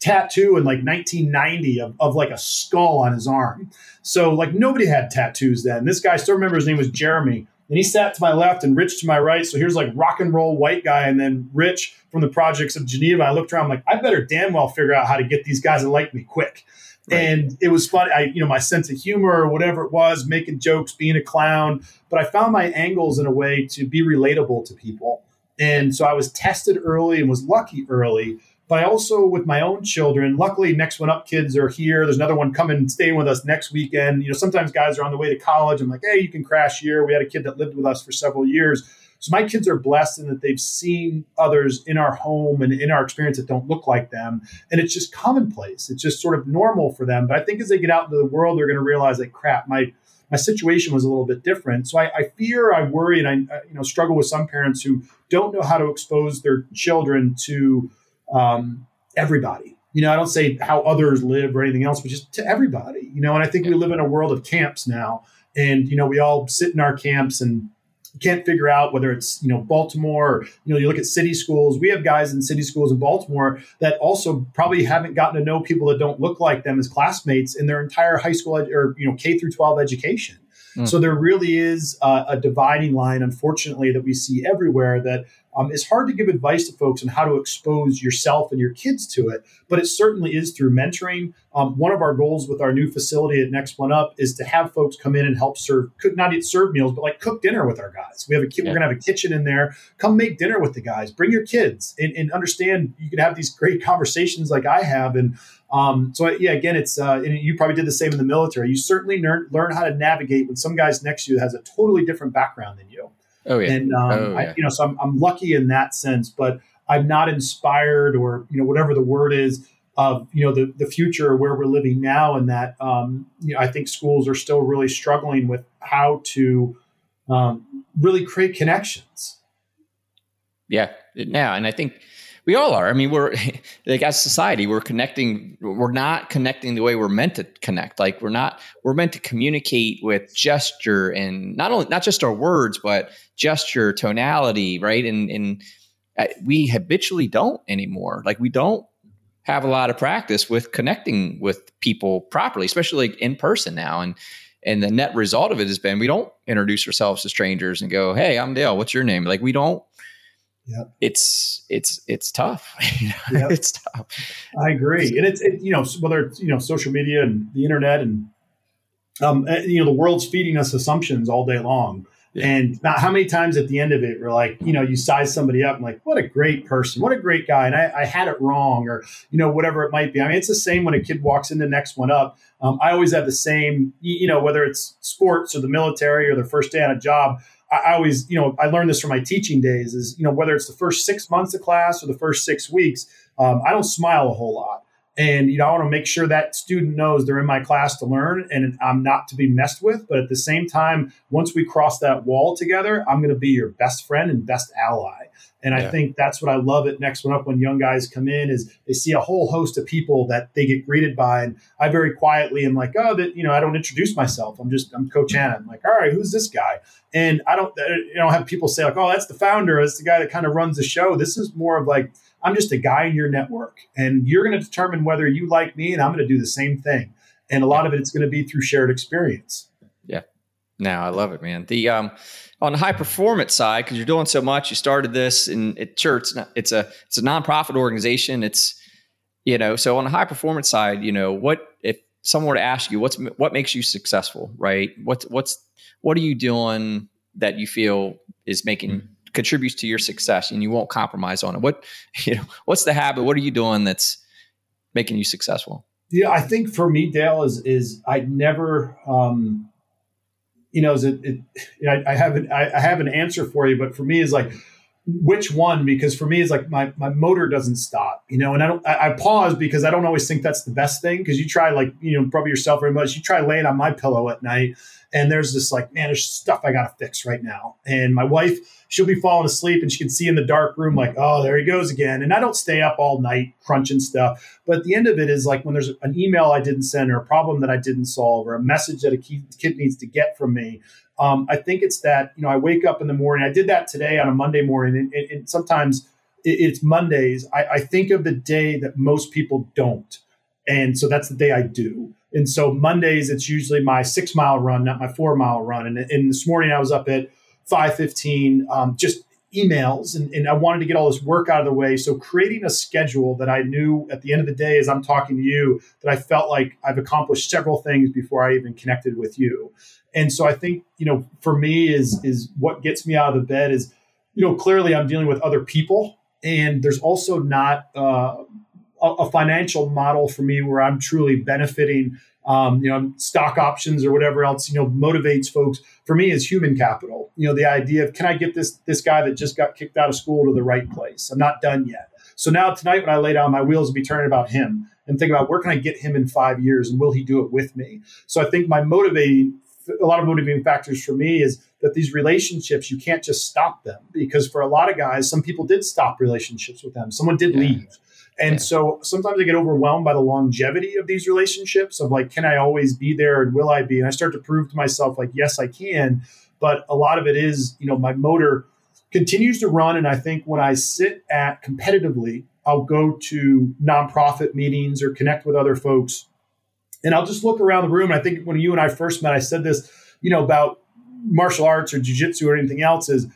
tattoo in like 1990 of, of like a skull on his arm. So, like, nobody had tattoos then. This guy, I still remember his name was Jeremy. And he sat to my left and Rich to my right. So here's like rock and roll white guy. And then Rich from the projects of Geneva. I looked around, I'm like, I better damn well figure out how to get these guys to like me quick. Right. And it was fun. I, you know, my sense of humor or whatever it was, making jokes, being a clown. But I found my angles in a way to be relatable to people. And so I was tested early and was lucky early. But I also, with my own children, luckily, next one up kids are here. There's another one coming, staying with us next weekend. You know, sometimes guys are on the way to college. I'm like, hey, you can crash here. We had a kid that lived with us for several years. So my kids are blessed in that they've seen others in our home and in our experience that don't look like them. And it's just commonplace. It's just sort of normal for them. But I think as they get out into the world, they're going to realize like, crap, my my situation was a little bit different. So I, I fear, I worry, and I you know struggle with some parents who don't know how to expose their children to um, everybody. You know, I don't say how others live or anything else, but just to everybody. You know, and I think we live in a world of camps now, and you know, we all sit in our camps and can't figure out whether it's you know Baltimore or you know you look at city schools. We have guys in city schools in Baltimore that also probably haven't gotten to know people that don't look like them as classmates in their entire high school ed- or you know K through 12 education. Mm. So there really is a, a dividing line, unfortunately, that we see everywhere. That um, it's hard to give advice to folks on how to expose yourself and your kids to it, but it certainly is through mentoring. Um, one of our goals with our new facility at Next One Up is to have folks come in and help serve, cook, not eat serve meals, but like cook dinner with our guys. We have a yeah. we're gonna have a kitchen in there. Come make dinner with the guys. Bring your kids and, and understand you can have these great conversations like I have. And um, so yeah, again, it's uh, you probably did the same in the military. You certainly learn learn how to navigate when some guys next to you has a totally different background than you. Oh yeah. And um, oh, yeah. I, you know, so I'm, I'm lucky in that sense, but I'm not inspired or you know whatever the word is of you know the the future where we're living now, and that um, you know I think schools are still really struggling with how to um, really create connections. Yeah, now, and I think we all are. I mean, we're like as society, we're connecting. We're not connecting the way we're meant to connect. Like we're not. We're meant to communicate with gesture and not only not just our words, but gesture, tonality, right? And and uh, we habitually don't anymore. Like we don't have a lot of practice with connecting with people properly, especially like in person now. And and the net result of it has been we don't introduce ourselves to strangers and go, "Hey, I'm Dale. What's your name?" Like we don't Yep. it's it's it's tough. It's tough. I agree, and it's it, you know whether it's you know social media and the internet and um eh, you know the world's feeding us assumptions all day long. Yeah. And how many times at the end of it, we're like, you know, you size somebody up and like, what a great person, what a great guy. And I, I, had it wrong or, you know, whatever it might be. I mean, it's the same when a kid walks in the next one up. Um, I always have the same, you know, whether it's sports or the military or their first day on a job, I always, you know, I learned this from my teaching days is, you know, whether it's the first six months of class or the first six weeks, um, I don't smile a whole lot. And, you know, I want to make sure that student knows they're in my class to learn and I'm not to be messed with. But at the same time, once we cross that wall together, I'm going to be your best friend and best ally. And yeah. I think that's what I love at Next One Up when young guys come in is they see a whole host of people that they get greeted by. And I very quietly am like, oh, that, you know, I don't introduce myself. I'm just, I'm Coach Hanna. I'm like, all right, who's this guy? And I don't, you know, have people say like, oh, that's the founder. That's the guy that kind of runs the show. This is more of like, I'm just a guy in your network, and you're going to determine whether you like me, and I'm going to do the same thing. And a lot of it, it's going to be through shared experience. Now I love it, man. The um, on the high performance side, because you're doing so much, you started this in at church. It's a it's a nonprofit organization. It's you know, so on the high performance side, you know, what if someone were to ask you what's what makes you successful, right? What's what's what are you doing that you feel is making mm-hmm contributes to your success and you won't compromise on it what you know what's the habit what are you doing that's making you successful yeah i think for me dale is is i never um you know is it, it I, I have an I, I have an answer for you but for me is like which one because for me it's like my, my motor doesn't stop you know and i don't I, I pause because i don't always think that's the best thing because you try like you know probably yourself very much you try laying on my pillow at night and there's this like man there's stuff i gotta fix right now. And my wife she'll be falling asleep and she can see in the dark room like oh there he goes again. And i don't stay up all night crunching stuff but the end of it is like when there's an email i didn't send or a problem that i didn't solve or a message that a kid needs to get from me um, I think it's that you know I wake up in the morning. I did that today on a Monday morning, and, and, sometimes it, it's Mondays. I, I think of the day that most people don't, and so that's the day I do. And so Mondays, it's usually my six mile run, not my four mile run. And, and this morning I was up at five fifteen, um, just emails, and, and I wanted to get all this work out of the way. So creating a schedule that I knew at the end of the day, as I'm talking to you, that I felt like I've accomplished several things before I even connected with you. And so I think, you know, for me is is what gets me out of the bed is you know, clearly I'm dealing with other people, and there's also not uh, a, a financial model for me where I'm truly benefiting um, you know, stock options or whatever else, you know, motivates folks. For me, is human capital. You know, the idea of can I get this this guy that just got kicked out of school to the right place? I'm not done yet. So now tonight, when I lay down, my wheels will be turning about him and think about where can I get him in five years, and will he do it with me? So I think my motivating, a lot of motivating factors for me is that these relationships you can't just stop them because for a lot of guys, some people did stop relationships with them. Someone did yeah. leave and yeah. so sometimes I get overwhelmed by the longevity of these relationships of like, can I always be there and will I be? And I start to prove to myself, like, yes, I can. But a lot of it is, you know, my motor continues to run. And I think when I sit at competitively, I'll go to nonprofit meetings or connect with other folks. And I'll just look around the room. And I think when you and I first met, I said this, you know, about martial arts or jujitsu or anything else is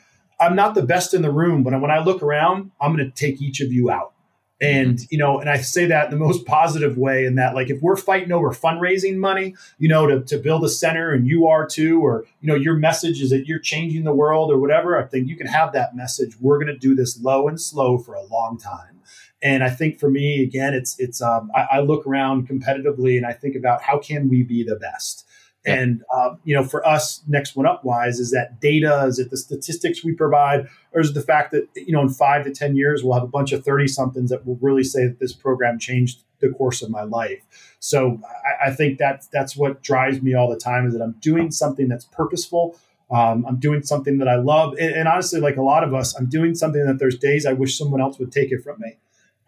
I'm not the best in the room, but when I look around, I'm going to take each of you out. And, mm-hmm. you know, and I say that in the most positive way in that, like, if we're fighting over fundraising money, you know, to, to build a center and you are too, or, you know, your message is that you're changing the world or whatever, I think you can have that message. We're going to do this low and slow for a long time. And I think for me, again, it's, it's, um, I, I look around competitively and I think about how can we be the best? And uh, you know, for us, next one up wise is that data, is it the statistics we provide, or is it the fact that you know in five to ten years we'll have a bunch of thirty somethings that will really say that this program changed the course of my life. So I, I think that that's what drives me all the time is that I'm doing something that's purposeful. Um, I'm doing something that I love, and, and, honestly, like a lot of us, I'm doing something that there's days I wish someone else would take it from me,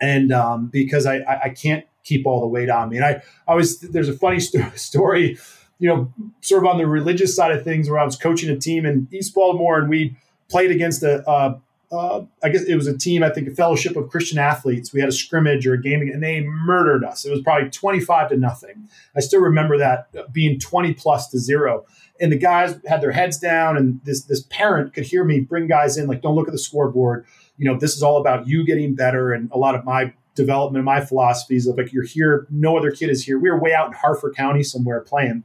and um, because I, I, I can't keep all the weight on me. And I, I was there's a funny st- story you know, sort of on the religious side of things, where I was coaching a team in East Baltimore, and we played against a, uh, uh, I guess it was a team, I think, a fellowship of Christian athletes. We had a scrimmage or a game, and they murdered us. It was probably twenty-five to nothing. I still remember that being twenty plus to zero. And the guys had their heads down, and this this parent could hear me bring guys in, like, "Don't look at the scoreboard. You know, this is all about you getting better." And a lot of my development, and my philosophies of like, "You're here, no other kid is here." We were way out in Harford County somewhere playing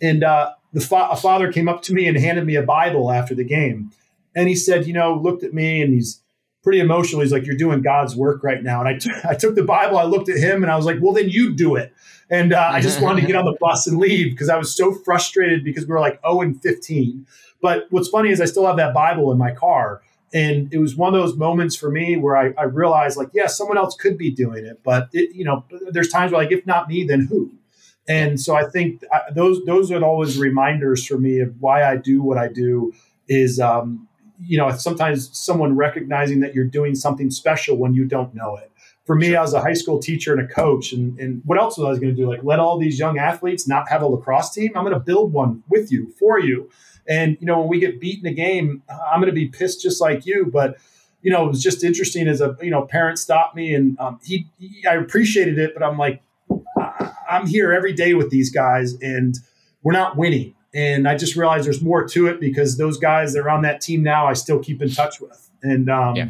and uh, the fa- a father came up to me and handed me a Bible after the game. And he said, you know, looked at me and he's pretty emotional. He's like, you're doing God's work right now. And I, t- I took the Bible, I looked at him and I was like, well, then you do it. And uh, I just wanted to get on the bus and leave because I was so frustrated because we were like 0 and 15. But what's funny is I still have that Bible in my car. And it was one of those moments for me where I, I realized, like, yeah, someone else could be doing it. But, it, you know, there's times where, like, if not me, then who? And so I think uh, those those are always reminders for me of why I do what I do. Is um, you know sometimes someone recognizing that you're doing something special when you don't know it. For me, sure. I was a high school teacher and a coach, and, and what else was I going to do? Like let all these young athletes not have a lacrosse team. I'm going to build one with you for you. And you know when we get beat in a game, I'm going to be pissed just like you, but you know, it was just interesting as a you know parent stopped me and um, he, he, I appreciated it, but I'm like, I'm here every day with these guys and we're not winning. And I just realized there's more to it because those guys that are on that team now, I still keep in touch with. And um, yeah.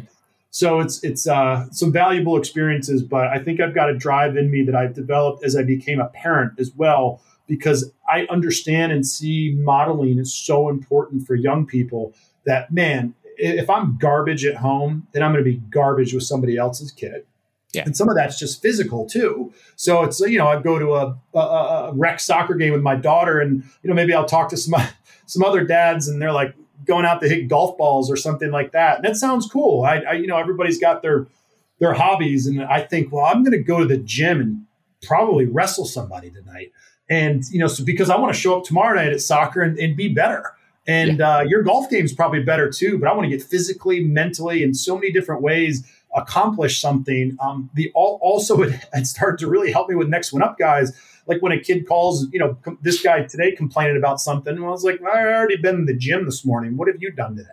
so it's it's uh, some valuable experiences, but I think I've got a drive in me that I've developed as I became a parent as well, because I understand and see modeling is so important for young people that man, if I'm garbage at home, then I'm going to be garbage with somebody else's kid. Yeah. And some of that's just physical too. So it's, you know, I go to a, a, a, rec soccer game with my daughter and, you know, maybe I'll talk to some, some other dads and they're like going out to hit golf balls or something like that. And that sounds cool. I, I you know, everybody's got their, their hobbies. And I think, well, I'm going to go to the gym and probably wrestle somebody tonight. And, you know, so because I want to show up tomorrow night at soccer and, and be better. And yeah. uh, your golf game is probably better too, but I want to get physically, mentally, in so many different ways accomplish something. Um, the also it, it started to really help me with next one up guys. Like when a kid calls, you know, com- this guy today complaining about something. And I was like, I already been in the gym this morning. What have you done today?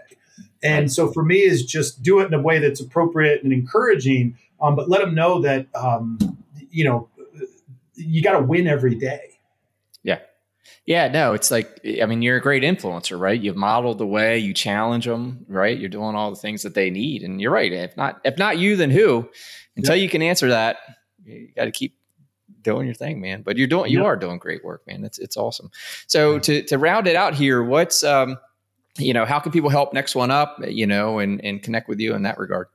And so for me is just do it in a way that's appropriate and encouraging, um, but let them know that um, you know you got to win every day. Yeah, no, it's like I mean, you're a great influencer, right? You've modeled the way, you challenge them, right? You're doing all the things that they need, and you're right. If not, if not you, then who? Until you can answer that, you got to keep doing your thing, man. But you're doing, you are doing great work, man. It's it's awesome. So to to round it out here, what's um, you know, how can people help next one up, you know, and, and connect with you in that regard?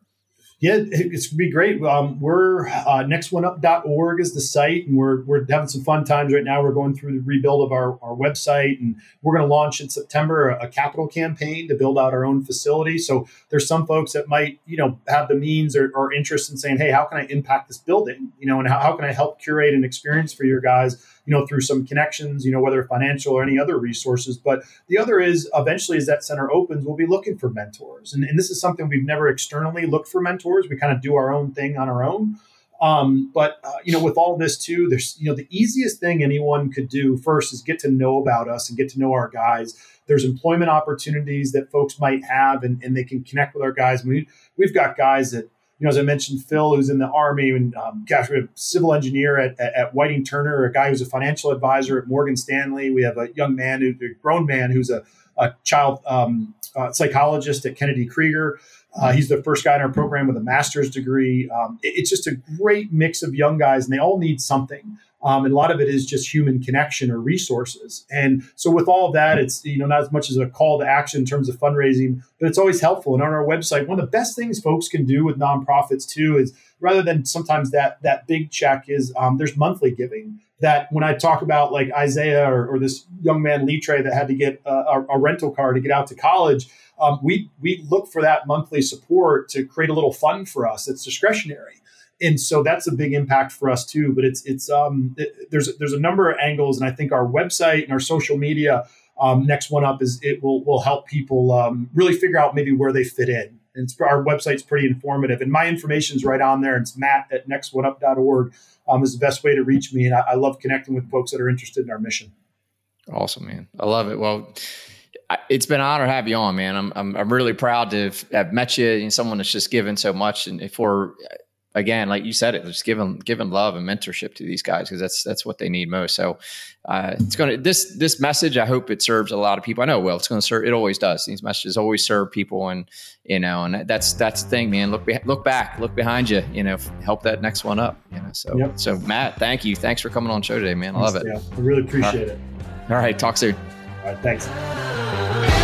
Yeah, it's gonna be great. Um, we're uh, nextoneup.org is the site, and we're we're having some fun times right now. We're going through the rebuild of our, our website, and we're going to launch in September a, a, capital campaign to build out our own facility. So there's some folks that might you know have the means or, or interest in saying, hey, how can I impact this building? You know, and how, how can I help curate an experience for your guys? You know, through some connections, you know, whether financial or any other resources. But the other is eventually as that center opens, we'll be looking for mentors. And, and this is something we've never externally looked for mentors. We kind of do our own thing on our own. Um, but uh, you know, with all this too, there's you know the easiest thing anyone could do first is get to know about us and get to know our guys. There's employment opportunities that folks might have, and, and they can connect with our guys. We we've got guys that you know, as I mentioned, Phil, who's in the Army, and um, gosh, we have a civil engineer at, at, at, Whiting Turner, a guy who's a financial advisor at Morgan Stanley. We have a young man, who, a grown man, who's a, a child um, uh, psychologist at Kennedy Krieger. Uh, he's the first guy in our program with a master's degree. Um, it, it's just a great mix of young guys, and they all need something. Um, and a lot of it is just human connection or resources. And so with all of that, it's you know not as much as a call to action in terms of fundraising, but it's always helpful. And on our website, one of the best things folks can do with nonprofits too is rather than sometimes that that big check is um, there's monthly giving. That when I talk about like Isaiah or, or this young man Litre that had to get a, a rental car to get out to college, um, we we look for that monthly support to create a little fund for us. It's discretionary and so that's a big impact for us too. But it's it's um, it, there's there's a number of angles, and I think our website and our social media. Um, next one up is it will will help people um, really figure out maybe where they fit in. And our website's pretty informative, and my information is right on there. It's Matt at nextoneup.org um, is the best way to reach me, and I, I love connecting with folks that are interested in our mission. Awesome, man. I love it. Well, it's been an honor to have you on, man. I'm I'm, I'm really proud to have, have met you and someone that's just given so much and for again, like you said, it just giving giving love and mentorship to these guys because that's that's what they need most. So uh, it's going to this this message. I hope it serves a lot of people. I know well, it's going to serve. It always does. These messages always serve people, and you know, and that's that's the thing, man. Look look back, look behind you. You know, help that next one up. You know, so yep. so Matt, thank you. Thanks for coming on the show today, man. I love it. Yeah, I really appreciate it. All right, talk soon. All right, thanks.